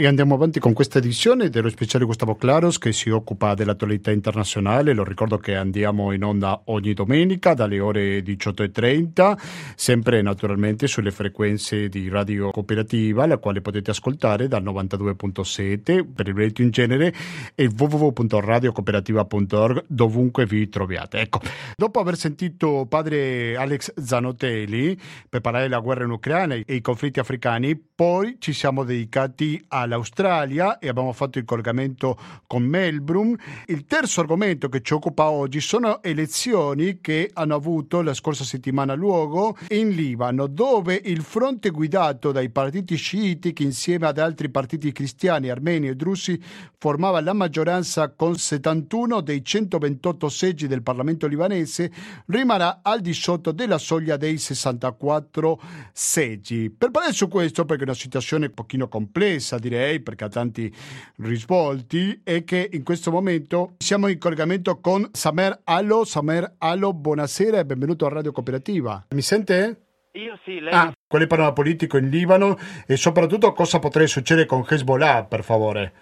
E andiamo avanti con questa edizione dello speciale Gustavo Claros che si occupa dell'attualità internazionale. Lo ricordo che andiamo in onda ogni domenica dalle ore 18.30, sempre naturalmente sulle frequenze di Radio Cooperativa, la quale potete ascoltare dal 92.7 per il radio in genere e www.radiocooperativa.org dovunque vi troviate. Ecco, dopo aver sentito padre Alex Zanotelli per parlare della guerra in Ucraina e i conflitti africani, poi ci siamo dedicati a all'Australia e abbiamo fatto il collegamento con Melbourne. Il terzo argomento che ci occupa oggi sono elezioni che hanno avuto la scorsa settimana luogo in Libano, dove il fronte guidato dai partiti sciiti che insieme ad altri partiti cristiani, armeni e russi formava la maggioranza con 71 dei 128 seggi del Parlamento libanese, rimarrà al di sotto della soglia dei 64 seggi. Per parlare su questo, perché è una situazione un pochino complessa, direi, direi, perché ha tanti risvolti, è che in questo momento siamo in collegamento con Samer Allo. Samer Allo, buonasera e benvenuto a Radio Cooperativa. Mi sente? Io sì, lei. Ah, qual è il panorama politico in Libano e soprattutto cosa potrebbe succedere con Hezbollah, per favore?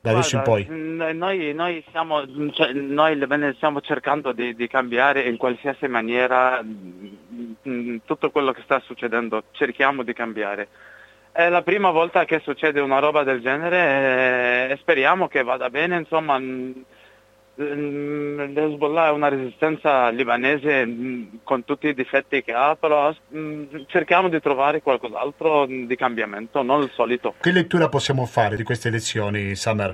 Da adesso in poi. Noi, noi, stiamo, cioè, noi stiamo cercando di, di, cambiare in qualsiasi maniera tutto quello che sta succedendo, cerchiamo di cambiare. È la prima volta che succede una roba del genere e speriamo che vada bene, insomma l'Hezbollah è una resistenza libanese con tutti i difetti che ha, però cerchiamo di trovare qualcos'altro di cambiamento, non il solito. Che lettura possiamo fare di queste elezioni, Samer?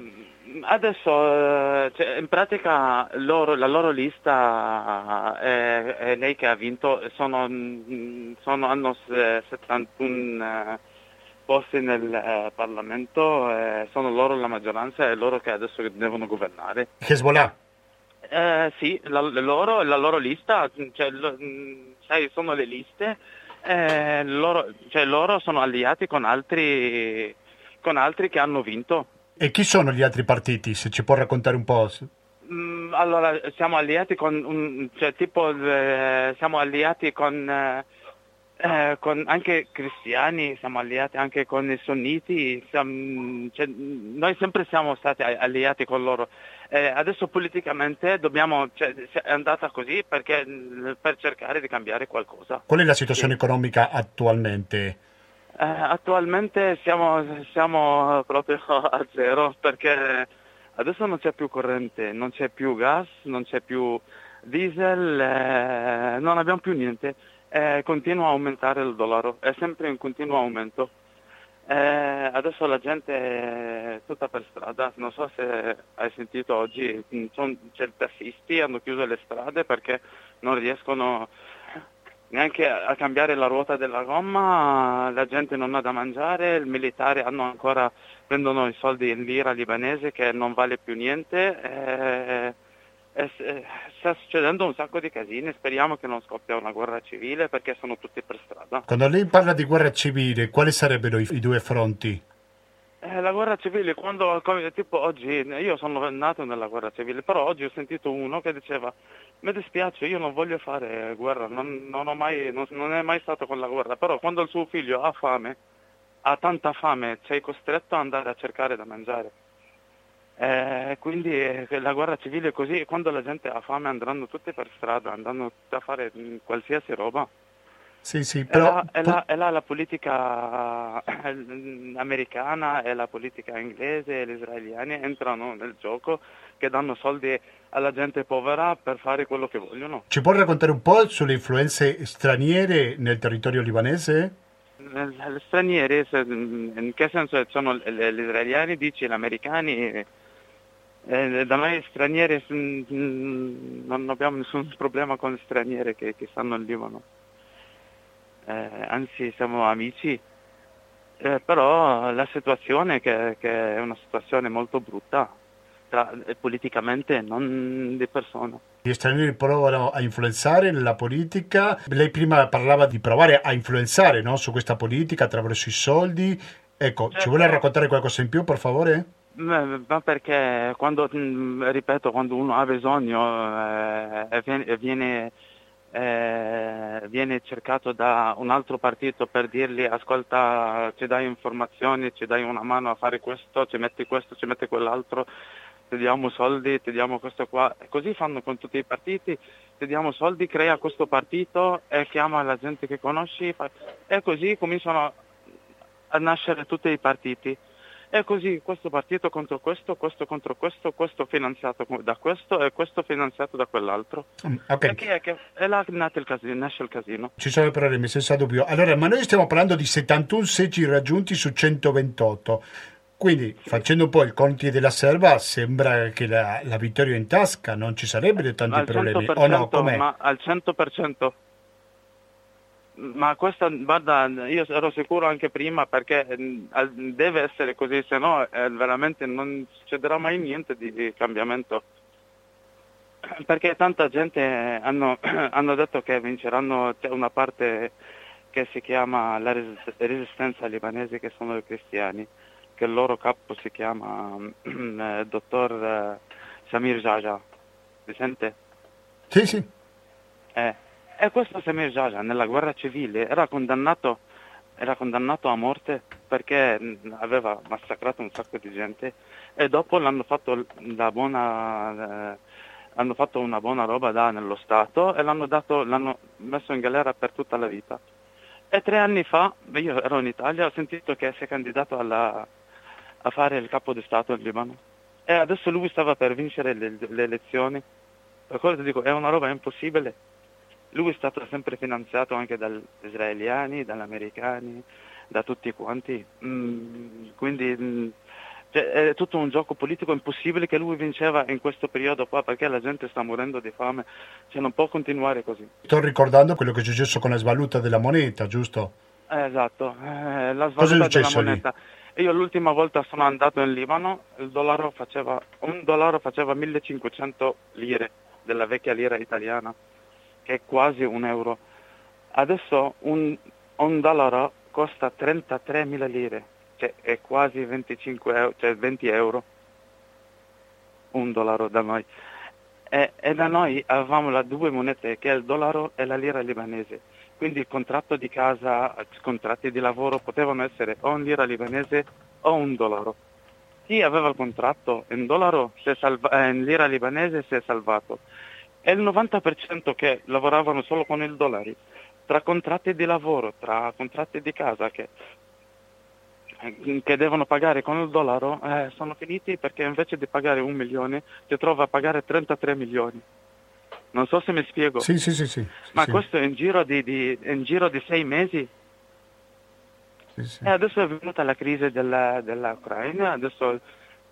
Adesso eh, cioè, in pratica loro, la loro lista è, è, lei che ha vinto, sono, sono hanno 71 posti nel eh, Parlamento, eh, sono loro la maggioranza e loro che adesso devono governare. Hezbollah? Eh, sì, la, loro, la loro lista, cioè, lo, sai, sono le liste, eh, loro, cioè, loro sono alleati con altri, con altri che hanno vinto. E chi sono gli altri partiti, se ci può raccontare un po'? Mm, allora, siamo alleati con, cioè, tipo, eh, siamo alleati con eh, con anche cristiani, siamo alleati anche con i sunniti, siamo, cioè, noi sempre siamo stati alleati con loro. Eh, adesso politicamente dobbiamo, cioè, è andata così perché, per cercare di cambiare qualcosa. Qual è la situazione sì. economica attualmente? Eh, attualmente siamo, siamo proprio <laughs> a zero perché adesso non c'è più corrente, non c'è più gas, non c'è più diesel, eh, non abbiamo più niente eh, continua a aumentare il dollaro, è sempre in continuo aumento. Eh, adesso la gente è tutta per strada, non so se hai sentito oggi, son, c'è i tassisti, hanno chiuso le strade perché non riescono neanche a cambiare la ruota della gomma, la gente non ha da mangiare, i militari ancora, prendono i soldi in lira libanese che non vale più niente. Eh, eh, sta succedendo un sacco di casini, speriamo che non scoppia una guerra civile perché sono tutti per strada. Quando lei parla di guerra civile, quali sarebbero i, i due fronti? Eh, la guerra civile, quando, tipo oggi, io sono nato nella guerra civile, però oggi ho sentito uno che diceva, mi dispiace, io non voglio fare guerra, non, non, mai, non, non è mai stato con la guerra, però quando il suo figlio ha fame, ha tanta fame, sei costretto ad andare a cercare da mangiare. Eh, quindi eh, la guerra civile è così, quando la gente ha fame andranno tutti per strada, andranno a fare qualsiasi roba. Sì, sì, però... È là, è, là, <clears throat> è la politica eh, americana e la politica inglese e gli israeliani entrano nel gioco che danno soldi alla gente povera per fare quello che vogliono. Ci può raccontare un po' sulle influenze straniere nel territorio libanese? Le straniere, in che senso sono gli israeliani, dici, gli americani? Eh, da noi stranieri non abbiamo nessun <laughs> problema con gli stranieri che, che stanno in Libano eh, anzi siamo amici, eh, però la situazione che, che, è una situazione molto brutta, tra, eh, politicamente, non di persona. Gli stranieri provano a influenzare la politica, lei prima parlava di provare a influenzare no, su questa politica attraverso i soldi, ecco, certo. ci vuole raccontare qualcosa in più per favore? Ma perché quando, mm, ripeto, quando uno ha bisogno eh, viene, viene eh, viene cercato da un altro partito per dirgli ascolta ci dai informazioni, ci dai una mano a fare questo, ci metti questo, ci metti quell'altro, ti diamo soldi, ti diamo questo qua. E così fanno con tutti i partiti, ti diamo soldi, crea questo partito e chiama la gente che conosci e così cominciano a nascere tutti i partiti. E così questo partito contro questo, questo contro questo, questo finanziato da questo e questo finanziato da quell'altro. Mm, okay. E, che, è là nasce il, casino, nasce il casino. Ci sono problemi, senza dubbio. Allora, ma noi stiamo parlando di 71 seggi raggiunti su 128. Quindi, facendo un po' il conti della serva, sembra che la, la vittoria è in tasca, non ci sarebbero tanti problemi. O no, com'è? Ma al 100% ma questa, guarda, io ero sicuro anche prima perché mm, deve essere così, se no eh, veramente non succederà mai niente di, di, cambiamento. <clears throat> Perché tanta gente hanno, <clears throat> hanno detto che vinceranno, c'è una parte che si chiama la resistenza libanese che sono i cristiani, che il loro capo si chiama <clears throat> eh, dottor eh, Samir Jaja. Mi sente? Sì, sì. Eh, e questo Samir Jaja nella guerra civile era condannato, era condannato a morte perché aveva massacrato un sacco di gente e dopo l'hanno fatto, buona, eh, hanno fatto una buona roba da, nello Stato e l'hanno, dato, l'hanno messo in galera per tutta la vita. E tre anni fa, io ero in Italia, ho sentito che si è candidato alla, a fare il capo di Stato in Libano. E adesso lui stava per vincere le, le elezioni. Per quello ti dico, è una roba impossibile lui è stato sempre finanziato anche dagli israeliani, dagli americani, da tutti quanti, mm, quindi mm, cioè, è tutto un gioco politico impossibile che lui vinceva in questo periodo qua perché la gente sta morendo di fame, cioè, non può continuare così. Sto ricordando quello che è successo con la svaluta della moneta, giusto? Eh, esatto, eh, la svaluta della moneta. Lì? Io l'ultima volta sono andato in Libano, dollaro faceva, un dollaro faceva 1500 lire della vecchia lira italiana che è quasi un euro. Adesso un, un dollaro costa 33 mila lire, cioè è quasi 25 euro, cioè 20 euro un dollaro da noi. E, e, da noi avevamo le due monete che è il dollaro e la lira libanese. Quindi il contratto di casa, i contratti di lavoro potevano essere o in lira libanese o un dollaro. Chi aveva il contratto in, dollaro, salva- eh, in lira libanese si è salvato e il 90% che lavoravano solo con il dollaro, tra contratti di lavoro, tra contratti di casa che, che devono pagare con il dollaro, eh, sono finiti perché invece di pagare un milione ti trova a pagare 33 milioni. Non so se mi spiego. Sì, sì, sì. sì Ma sì. questo è in giro di, di, in giro di sei mesi. Sì, sì. E adesso è venuta la crisi della, dell'Ucraina, adesso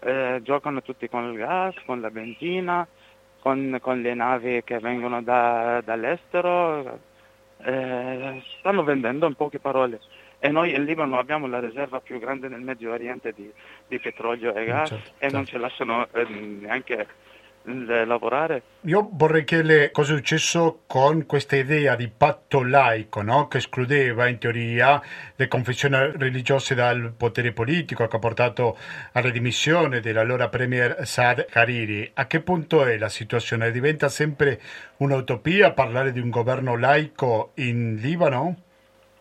eh, giocano tutti con il gas, con la benzina, con, con le navi che vengono da, dall'estero, eh, stanno vendendo in poche parole. E noi in Libano abbiamo la riserva più grande nel Medio Oriente di, di petrolio e gas certo, e certo. non ce lasciano eh, neanche lavorare. Io vorrei chiederle cosa è successo con questa idea di patto laico, no? che escludeva in teoria le confessioni religiose dal potere politico, che ha portato alla dimissione dell'allora premier Saad Hariri. A che punto è la situazione? Diventa sempre un'utopia parlare di un governo laico in Libano?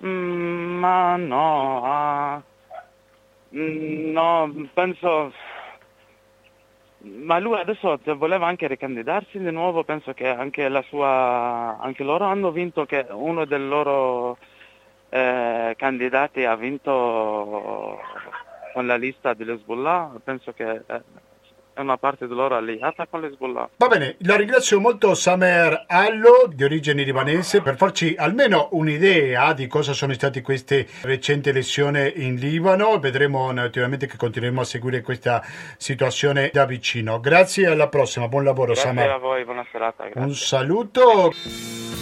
Mm, ma no, uh, no, penso ma lui adesso voleva anche ricandidarsi di nuovo, penso che anche, sua, anche loro hanno vinto, che uno dei loro eh, candidati ha vinto con la lista dell'Hezbollah, penso che eh, è una parte di loro alleata con l'Hezbollah. Va bene, la ringrazio molto Samer Allo, di origine libanese, per farci almeno un'idea di cosa sono state queste recenti elezioni in Libano. Vedremo naturalmente che continueremo a seguire questa situazione da vicino. Grazie, alla prossima, buon lavoro grazie Samer. Grazie a voi, buona serata. Grazie. Un saluto.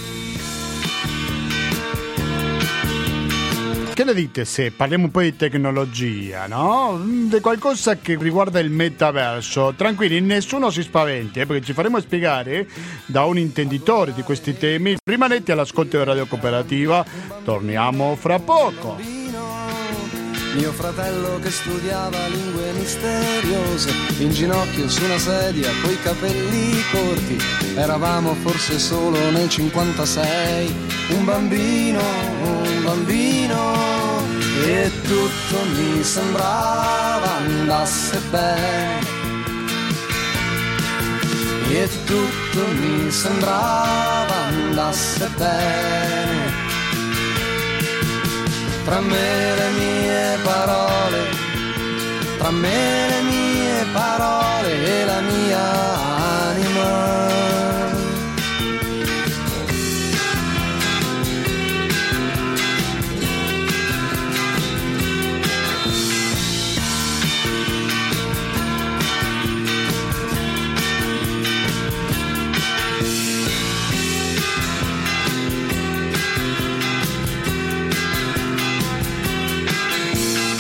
Che ne dite se parliamo un po' di tecnologia, no? Di qualcosa che riguarda il metaverso. Tranquilli, nessuno si spaventi, eh, perché ci faremo spiegare da un intenditore di questi temi. Rimanete all'ascolto di Radio Cooperativa, torniamo fra poco. Mio fratello che studiava lingue misteriose, in ginocchio su una sedia coi capelli corti, eravamo forse solo nel 56, un bambino, un bambino, e tutto mi sembrava andasse bene. E tutto mi sembrava andasse bene tra me le mie parole, tra me le mie parole e la mia anima.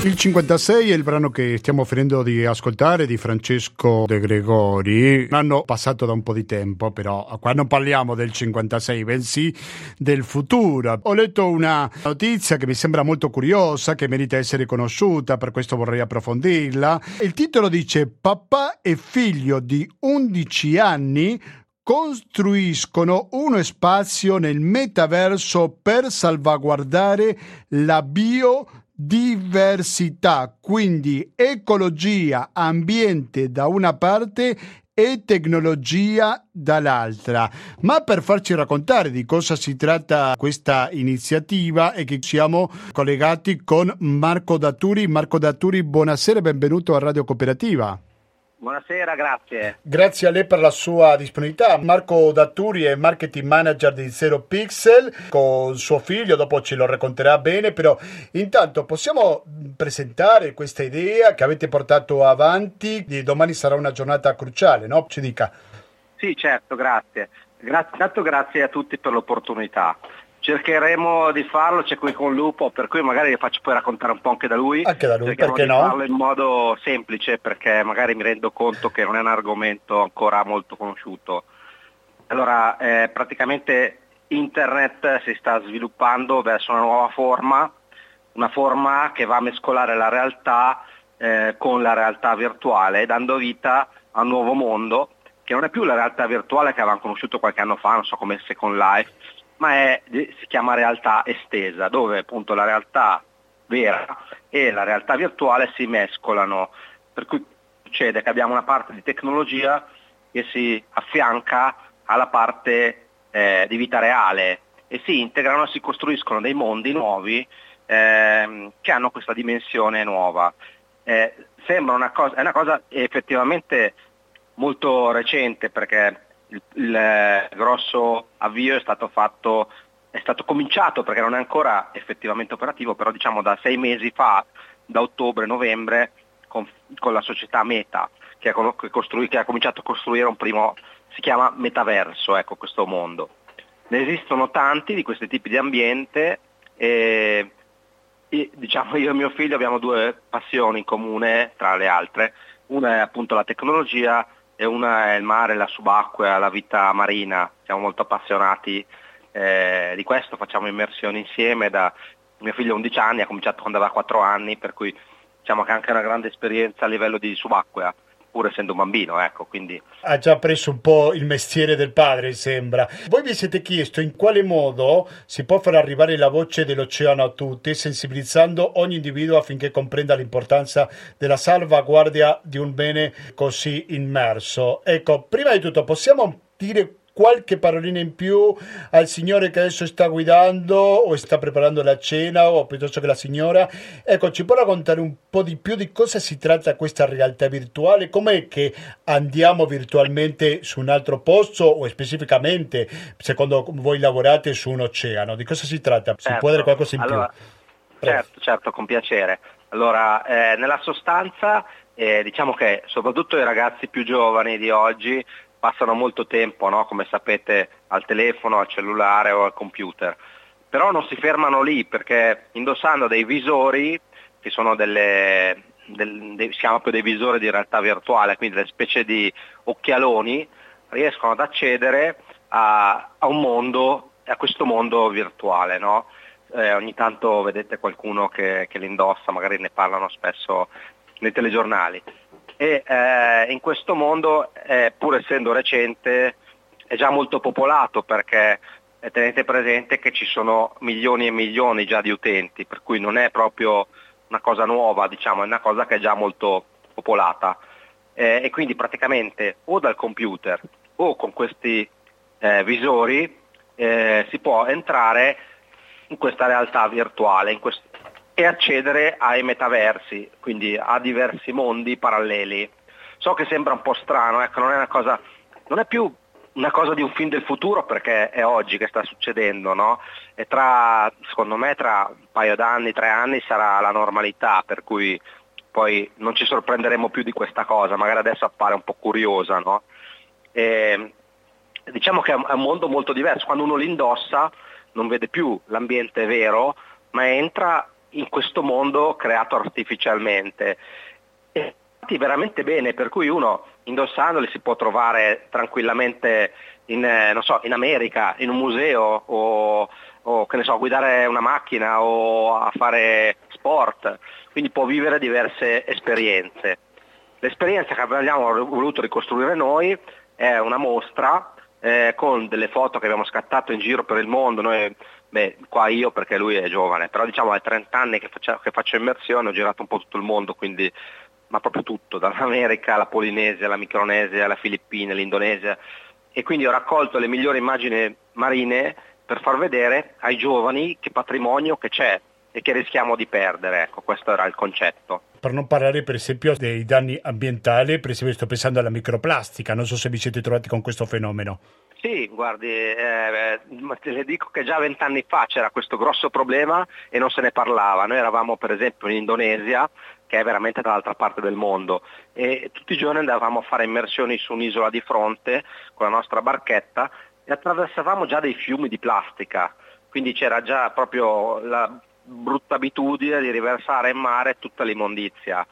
Il 56 è il brano che stiamo finendo di ascoltare di Francesco De Gregori. Un anno passato da un po' di tempo, però qua non parliamo del 56, bensì del futuro. Ho letto una notizia che mi sembra molto curiosa, che merita essere conosciuta, per questo vorrei approfondirla. Il titolo dice Papà e figlio di 11 anni costruiscono uno spazio nel metaverso per salvaguardare la biodiversità diversità, quindi ecologia, ambiente da una parte e tecnologia dall'altra. Ma per farci raccontare di cosa si tratta questa iniziativa e che siamo collegati con Marco Daturi. Marco Daturi, buonasera e benvenuto a Radio Cooperativa. Buonasera, grazie. Grazie a lei per la sua disponibilità. Marco Datturi è marketing manager di Zero Pixel con suo figlio, dopo ce lo racconterà bene, però intanto possiamo presentare questa idea che avete portato avanti, di domani sarà una giornata cruciale, no? Ci dica. Sì, certo, grazie. Grazie, tanto grazie a tutti per l'opportunità cercheremo di farlo, c'è qui con Lupo, per cui magari vi faccio poi raccontare un po' anche da lui. Anche da lui, Cerchiamo perché di no? farlo in modo semplice perché magari mi rendo conto che non è un argomento ancora molto conosciuto. Allora, eh, praticamente internet si sta sviluppando verso una nuova forma, una forma che va a mescolare la realtà eh, con la realtà virtuale, dando vita a un nuovo mondo che non è più la realtà virtuale che avevamo conosciuto qualche anno fa, non so come Second Life, ma è, si chiama realtà estesa, dove appunto la realtà vera e la realtà virtuale si mescolano. Per cui succede che abbiamo una parte di tecnologia che si affianca alla parte eh, di vita reale e si integrano e si costruiscono dei mondi nuovi eh, che hanno questa dimensione nuova. Eh, sembra una cosa, è una cosa effettivamente molto recente perché il, il grosso avvio è stato fatto è stato cominciato perché non è ancora effettivamente operativo, però diciamo da sei mesi fa, da ottobre-novembre, con, con, la società Meta, che ha, che, che ha, cominciato a costruire un primo, si chiama metaverso, ecco, questo mondo. Ne esistono tanti di questi tipi di ambiente e, e diciamo io e mio figlio abbiamo due passioni in comune tra le altre. Una è appunto la tecnologia e una è il mare, la subacquea, la vita marina. Siamo molto appassionati eh, di questo, facciamo immersioni insieme. Da, mio figlio ha 11 anni, ha cominciato quando aveva 4 anni, per cui diciamo che ha anche una grande esperienza a livello di subacquea. Pur essendo un bambino, ecco, quindi... Ha già preso un po' il mestiere del padre, sembra. Voi vi siete chiesto in quale modo si può far arrivare la voce dell'oceano a tutti, sensibilizzando ogni individuo affinché comprenda l'importanza della salvaguardia di un bene così immerso. Ecco, prima di tutto possiamo dire qualche parolina in più al signore che adesso sta guidando o sta preparando la cena o piuttosto che la signora. Ecco, ci può raccontare un po' di più di cosa si tratta questa realtà virtuale? Com'è che andiamo virtualmente su un altro posto o specificamente, secondo voi lavorate su un oceano? Di cosa si tratta? Si certo. può dire qualcosa in allora, più? Certo, certo, con piacere. Allora, eh, nella sostanza, eh, diciamo che soprattutto i ragazzi più giovani di oggi passano molto tempo, no? come sapete, al telefono, al cellulare o al computer. Però non si fermano lì perché indossando dei visori, che sono delle, del, dei, si chiama proprio dei visori di realtà virtuale, quindi delle specie di occhialoni, riescono ad accedere a, a un mondo, a questo mondo virtuale. No? Eh, ogni tanto vedete qualcuno che, che li indossa, magari ne parlano spesso nei telegiornali e eh, in questo mondo, eh, pur essendo recente, è già molto popolato perché eh, tenete presente che ci sono milioni e milioni già di utenti, per cui non è proprio una cosa nuova, diciamo, è una cosa che è già molto popolata. Eh, e quindi praticamente o dal computer o con questi eh, visori eh, si può entrare in questa realtà virtuale, in quest- e accedere ai metaversi, quindi a diversi mondi paralleli. So che sembra un po' strano, ecco, non è cosa, non è più una cosa di un film del futuro perché è oggi che sta succedendo, no? E tra, secondo me, tra un paio d'anni, tre anni sarà la normalità, per cui poi non ci sorprenderemo più di questa cosa, magari adesso appare un po' curiosa, no? E, diciamo che è un mondo molto diverso, quando uno li indossa non vede più l'ambiente vero, ma entra in questo mondo creato artificialmente. E veramente bene, per cui uno indossandoli si può trovare tranquillamente in, eh, so, in America, in un museo o, o so, guidare una macchina o a fare sport, quindi può vivere diverse esperienze. L'esperienza che abbiamo voluto ricostruire noi è una mostra eh, con delle foto che abbiamo scattato in giro per il mondo, noi Beh, qua io perché lui è giovane, però diciamo è 30 anni che faccio, che faccio immersione, ho girato un po' tutto il mondo, quindi, ma proprio tutto, dall'America alla Polinesia, alla Micronesia, alla Filippine, all'Indonesia, e quindi ho raccolto le migliori immagini marine per far vedere ai giovani che patrimonio che c'è e che rischiamo di perdere, ecco, questo era il concetto. Per non parlare per esempio dei danni ambientali, per esempio sto pensando alla microplastica, non so se vi siete trovati con questo fenomeno. Sì, guardi, eh, te le dico che già vent'anni fa c'era questo grosso problema e non se ne parlava. Noi eravamo per esempio in Indonesia, che è veramente dall'altra parte del mondo, e tutti i giorni andavamo a fare immersioni su un'isola di fronte con la nostra barchetta e attraversavamo già dei fiumi di plastica. Quindi c'era già proprio la brutta abitudine di riversare in mare tutta l'immondizia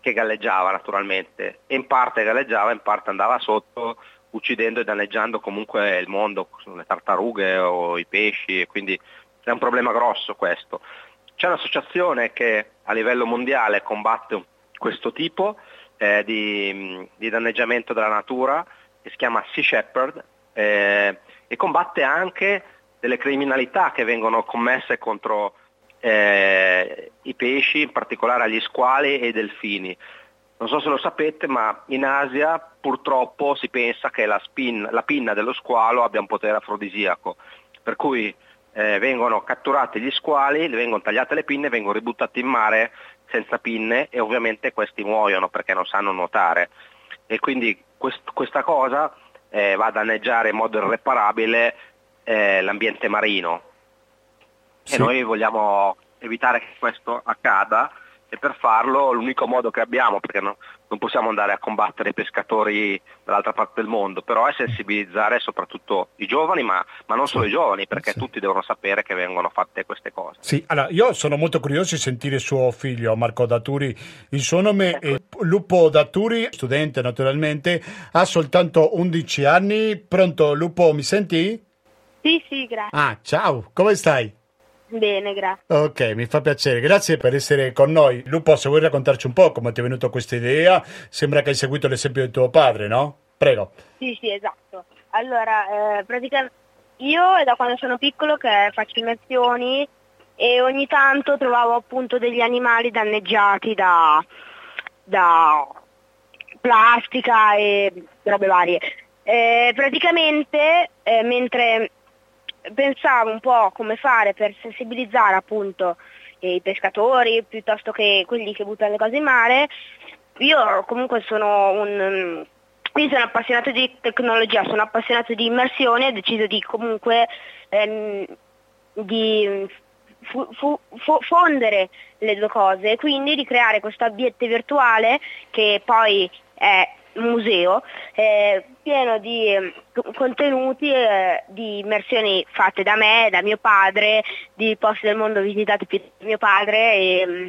che galleggiava naturalmente. E in parte galleggiava, in parte andava sotto uccidendo e danneggiando comunque il mondo, le tartarughe o i pesci, e quindi è un problema grosso questo. C'è un'associazione che a livello mondiale combatte questo tipo eh, di, di, danneggiamento della natura, che si chiama Sea Shepherd, eh, e combatte anche delle criminalità che vengono commesse contro eh, i pesci, in particolare agli squali e ai delfini. Non so se lo sapete, ma in Asia purtroppo si pensa che la, spin, la pinna dello squalo abbia un potere afrodisiaco, per cui eh, vengono catturati gli squali, vengono tagliate le pinne, vengono ributtati in mare senza pinne e ovviamente questi muoiono perché non sanno nuotare. E quindi quest, questa cosa eh, va a danneggiare in modo irreparabile eh, l'ambiente marino. Sì. E noi vogliamo evitare che questo accada e per farlo l'unico modo che abbiamo, perché no, non possiamo andare a combattere i pescatori dall'altra parte del mondo, però è sensibilizzare soprattutto i giovani, ma, ma non solo i giovani, perché sì. tutti devono sapere che vengono fatte queste cose. Sì, allora io sono molto curioso di sentire suo figlio Marco Daturi, il suo nome ecco. è Lupo Daturi, studente naturalmente, ha soltanto 11 anni. Pronto Lupo, mi senti? Sì, sì, grazie. Ah, ciao, come stai? Bene, grazie. Ok, mi fa piacere, grazie per essere con noi. Lupo, se vuoi raccontarci un po' come ti è venuta questa idea, sembra che hai seguito l'esempio di tuo padre, no? Prego. Sì, sì, esatto. Allora, eh, praticamente io è da quando sono piccolo che faccio immersioni e ogni tanto trovavo appunto degli animali danneggiati da, da plastica e robe varie. Eh, praticamente eh, mentre pensavo un po' come fare per sensibilizzare appunto i pescatori piuttosto che quelli che buttano le cose in mare, io comunque sono un... Io sono appassionato di tecnologia, sono appassionato di immersione e ho deciso di comunque ehm, di fu, fu, fu, fondere le due cose, quindi di creare questo ambiente virtuale che poi è museo eh, pieno di eh, contenuti eh, di immersioni fatte da me, da mio padre, di posti del mondo visitati da mio padre e mm,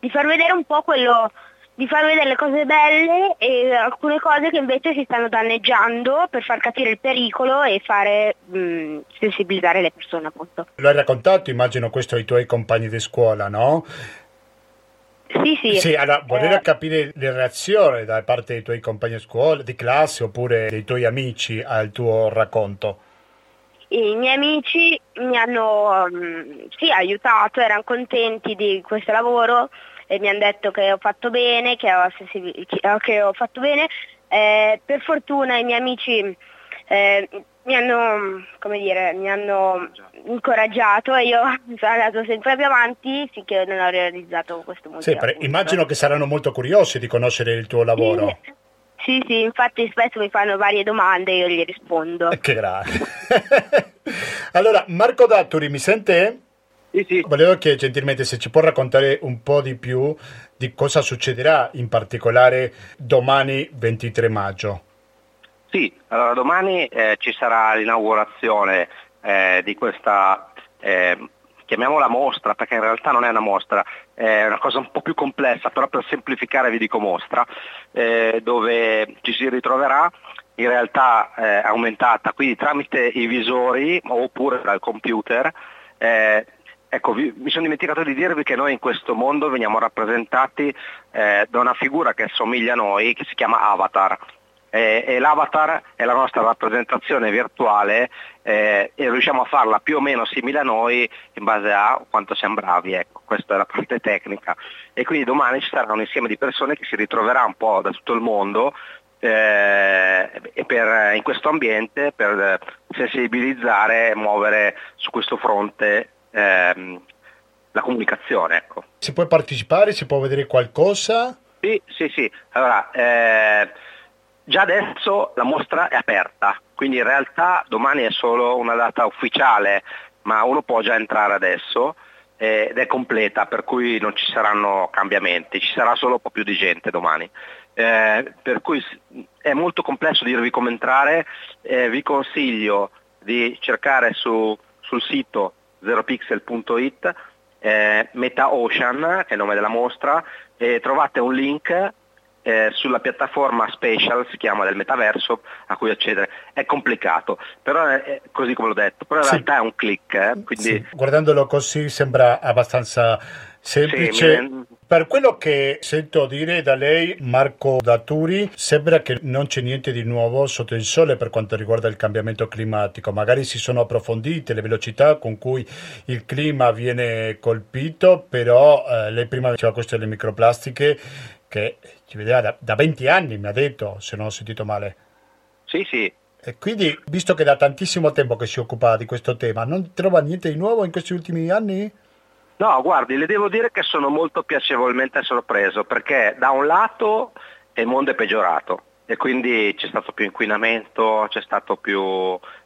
di far vedere un po' quello di far vedere le cose belle e alcune cose che invece si stanno danneggiando per far capire il pericolo e fare mh, sensibilizzare le persone appunto. Lo hai raccontato, immagino questo ai tuoi compagni di scuola, no? Sì, sì. Sì, allora vorrei eh... capire le reazioni da parte dei tuoi compagni di scuola, di classe oppure dei tuoi amici al tuo racconto. I miei amici mi hanno um, sì, aiutato, erano contenti di questo lavoro e mi hanno detto che ho fatto bene, che ho, che ho fatto bene. Eh, per fortuna i miei amici eh, mi hanno, come dire, mi hanno incoraggiato e io <laughs> sono andato sempre più avanti finché non ho realizzato questo museo. Sì, immagino che saranno molto curiosi di conoscere il tuo lavoro. Sì. Sì, sì, infatti spesso mi fanno varie domande e io gli rispondo. Che grande. <laughs> allora, Marco Datturi, mi sente? Sì, sì. Volevo chiedere gentilmente se ci può raccontare un po' di più di cosa succederà in particolare domani 23 maggio. Sì, allora domani eh, ci sarà l'inaugurazione eh, di questa, eh, chiamiamola mostra, perché in realtà non è una mostra, è una cosa un po' più complessa, però per semplificare vi dico mostra, eh, dove ci si ritroverà in realtà eh, aumentata, quindi tramite i visori oppure dal computer. Eh, ecco, vi, mi sono dimenticato di dirvi che noi in questo mondo veniamo rappresentati da una figura che assomiglia a noi, che si chiama Avatar eh, e l'avatar è la nostra rappresentazione virtuale eh, e riusciamo a farla più o meno simile a noi in base a quanto siamo bravi, ecco, questa è la parte tecnica. E quindi domani ci sarà un insieme di persone che si ritroverà un po' da tutto il mondo eh, per, in questo ambiente per sensibilizzare e muovere su questo fronte ehm, la comunicazione. Ecco. Si può partecipare? Si può vedere qualcosa? Sì, sì, sì. Allora, eh, Già adesso la mostra è aperta, quindi in realtà domani è solo una data ufficiale, ma uno può già entrare adesso ed è completa, per cui non ci saranno cambiamenti, ci sarà solo un po' più di gente domani. Eh, per cui è molto complesso dirvi come entrare, eh, vi consiglio di cercare su, sul sito zeropixel.it eh, Meta Ocean, che è il nome della mostra, e trovate un link eh, sulla piattaforma Special, si chiama del metaverso, a cui accedere. È complicato, però è così come l'ho detto, però in sì. realtà è un click. Eh, quindi... sì. Guardandolo così sembra abbastanza semplice. Sì, per quello che sento dire da lei, Marco Daturi, sembra che non c'è niente di nuovo sotto il sole per quanto riguarda il cambiamento climatico. Magari si sono approfondite le velocità con cui il clima viene colpito, però eh, lei prima diceva questo delle microplastiche che ci vedeva da, da 20 anni, mi ha detto, se non ho sentito male. Sì, sì, e quindi, visto che da tantissimo tempo che si occupa di questo tema, non trova niente di nuovo in questi ultimi anni? No, guardi, le devo dire che sono molto piacevolmente sorpreso perché da un lato il mondo è peggiorato e quindi c'è stato più inquinamento, c'è stato più,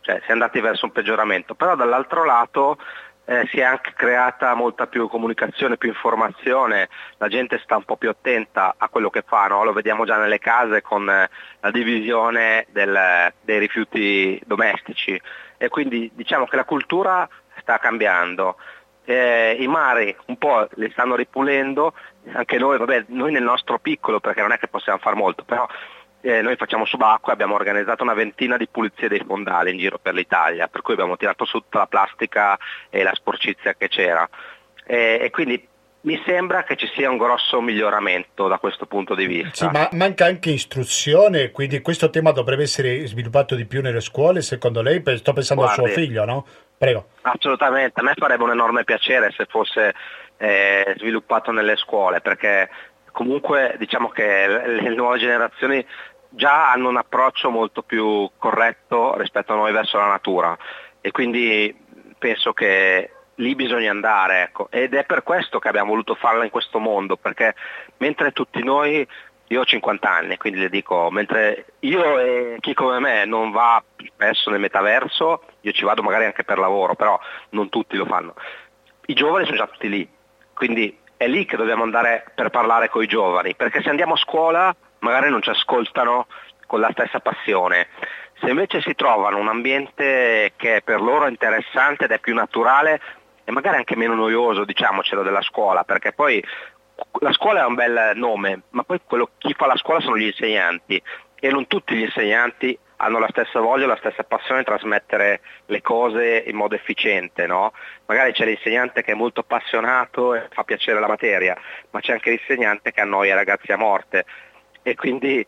cioè si è andati verso un peggioramento, però dall'altro lato eh, si è anche creata molta più comunicazione, più informazione, la gente sta un po' più attenta a quello che fa, no? lo vediamo già nelle case con eh, la divisione del, dei rifiuti domestici e quindi diciamo che la cultura sta cambiando. Eh, I mari un po' li stanno ripulendo, anche noi, vabbè, noi nel nostro piccolo perché non è che possiamo fare molto, però eh, noi facciamo subacquea, abbiamo organizzato una ventina di pulizie dei fondali in giro per l'Italia, per cui abbiamo tirato su tutta la plastica e la sporcizia che c'era. E, e quindi mi sembra che ci sia un grosso miglioramento da questo punto di vista. Sì, ma manca anche istruzione, quindi questo tema dovrebbe essere sviluppato di più nelle scuole, secondo lei? Sto pensando Guardi, al suo figlio, no? Prego. Assolutamente, a me farebbe un enorme piacere se fosse eh, sviluppato nelle scuole, perché comunque diciamo che le nuove generazioni già hanno un approccio molto più corretto rispetto a noi verso la natura e quindi penso che lì bisogna andare ecco. ed è per questo che abbiamo voluto farla in questo mondo perché mentre tutti noi io ho 50 anni quindi le dico mentre io e chi come me non va spesso nel metaverso io ci vado magari anche per lavoro però non tutti lo fanno i giovani sono già tutti lì quindi è lì che dobbiamo andare per parlare con i giovani perché se andiamo a scuola magari non ci ascoltano con la stessa passione. Se invece si trovano un ambiente che per loro è interessante ed è più naturale e magari anche meno noioso, diciamocelo, della scuola, perché poi la scuola è un bel nome, ma poi quello, chi fa la scuola sono gli insegnanti e non tutti gli insegnanti hanno la stessa voglia, la stessa passione di trasmettere le cose in modo efficiente. No? Magari c'è l'insegnante che è molto appassionato e fa piacere la materia, ma c'è anche l'insegnante che annoia i ragazzi a morte e quindi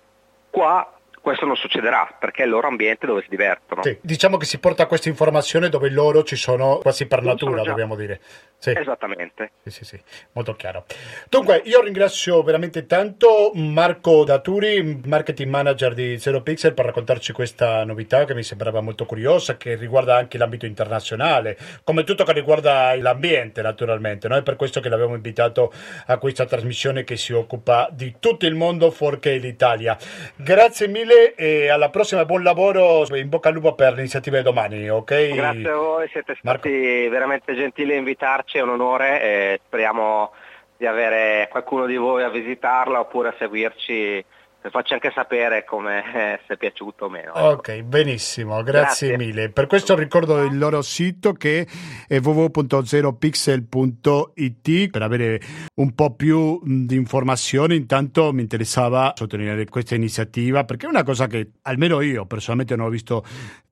qua questo non succederà perché è il loro ambiente dove si divertono. Sì, diciamo che si porta questa informazione dove loro ci sono quasi per natura, dobbiamo dire. Sì. Esattamente. Sì, sì, sì, molto chiaro. Dunque, io ringrazio veramente tanto Marco Daturi, marketing manager di Zero Pixel, per raccontarci questa novità che mi sembrava molto curiosa, che riguarda anche l'ambito internazionale, come tutto che riguarda l'ambiente, naturalmente. No? È per questo che l'abbiamo invitato a questa trasmissione che si occupa di tutto il mondo fuorché l'Italia. Grazie mille e alla prossima, buon lavoro, in bocca al lupo per l'iniziativa di domani, ok? Grazie a voi, siete stati Marco. veramente gentili a invitarci è un onore e speriamo di avere qualcuno di voi a visitarla oppure a seguirci facci anche sapere come se è piaciuto o meno. Ecco. Ok, benissimo, grazie, grazie, mille. Per questo ricordo il loro sito che è www.zeropixel.it per avere un po' più di informazioni. Intanto mi interessava sottolineare questa iniziativa perché è una cosa che almeno io personalmente non ho visto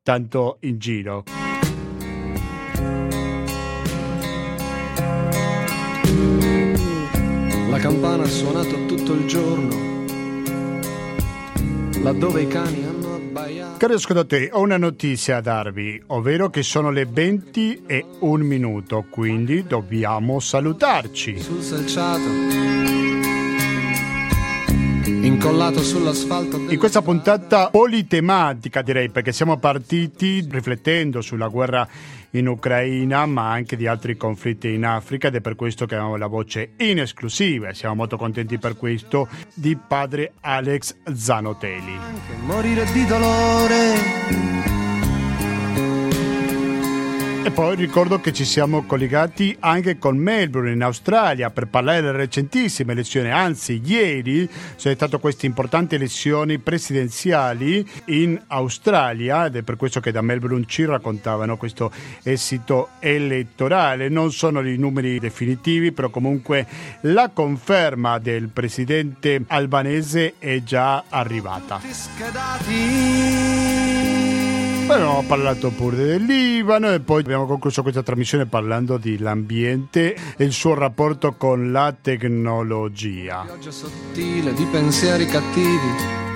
tanto in giro. La campana ha suonato tutto il giorno, laddove i cani hanno abbaiato. Cari ascoltatori, ho una notizia a darvi, ovvero che sono le 20 e un minuto, quindi dobbiamo salutarci. Sul selciato incollato sull'asfalto. In questa puntata politematica direi perché siamo partiti riflettendo sulla guerra in Ucraina ma anche di altri conflitti in Africa ed è per questo che abbiamo la voce in esclusiva e siamo molto contenti per questo di padre Alex Zanotelli. Morire di dolore e poi ricordo che ci siamo collegati anche con Melbourne in Australia per parlare delle recentissime elezioni, anzi ieri sono state queste importanti elezioni presidenziali in Australia ed è per questo che da Melbourne ci raccontavano questo esito elettorale. Non sono i numeri definitivi, però comunque la conferma del presidente albanese è già arrivata. Poi abbiamo parlato pure del Libano e poi abbiamo concluso questa trasmissione parlando dell'ambiente e il suo rapporto con la tecnologia. Pioggia sottile di pensieri cattivi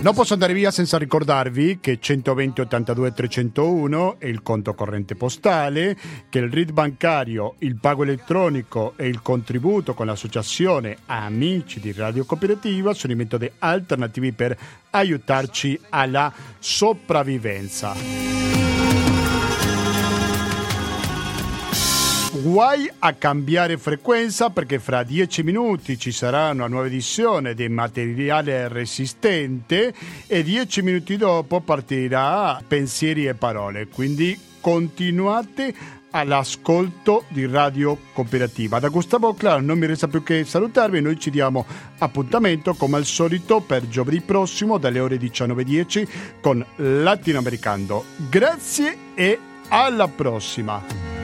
non posso andare via senza ricordarvi che 120 82 301 è il conto corrente postale, che il RID bancario, il pago elettronico e il contributo con l'associazione Amici di Radio Cooperativa sono i metodi alternativi per aiutarci alla sopravvivenza. Guai a cambiare frequenza perché fra dieci minuti ci sarà una nuova edizione di materiale resistente e dieci minuti dopo partirà pensieri e parole. Quindi continuate all'ascolto di Radio Cooperativa. Da Gustavo Claro non mi resta più che salutarvi, noi ci diamo appuntamento come al solito per giovedì prossimo dalle ore 19.10 con Latinoamericano. Grazie e alla prossima!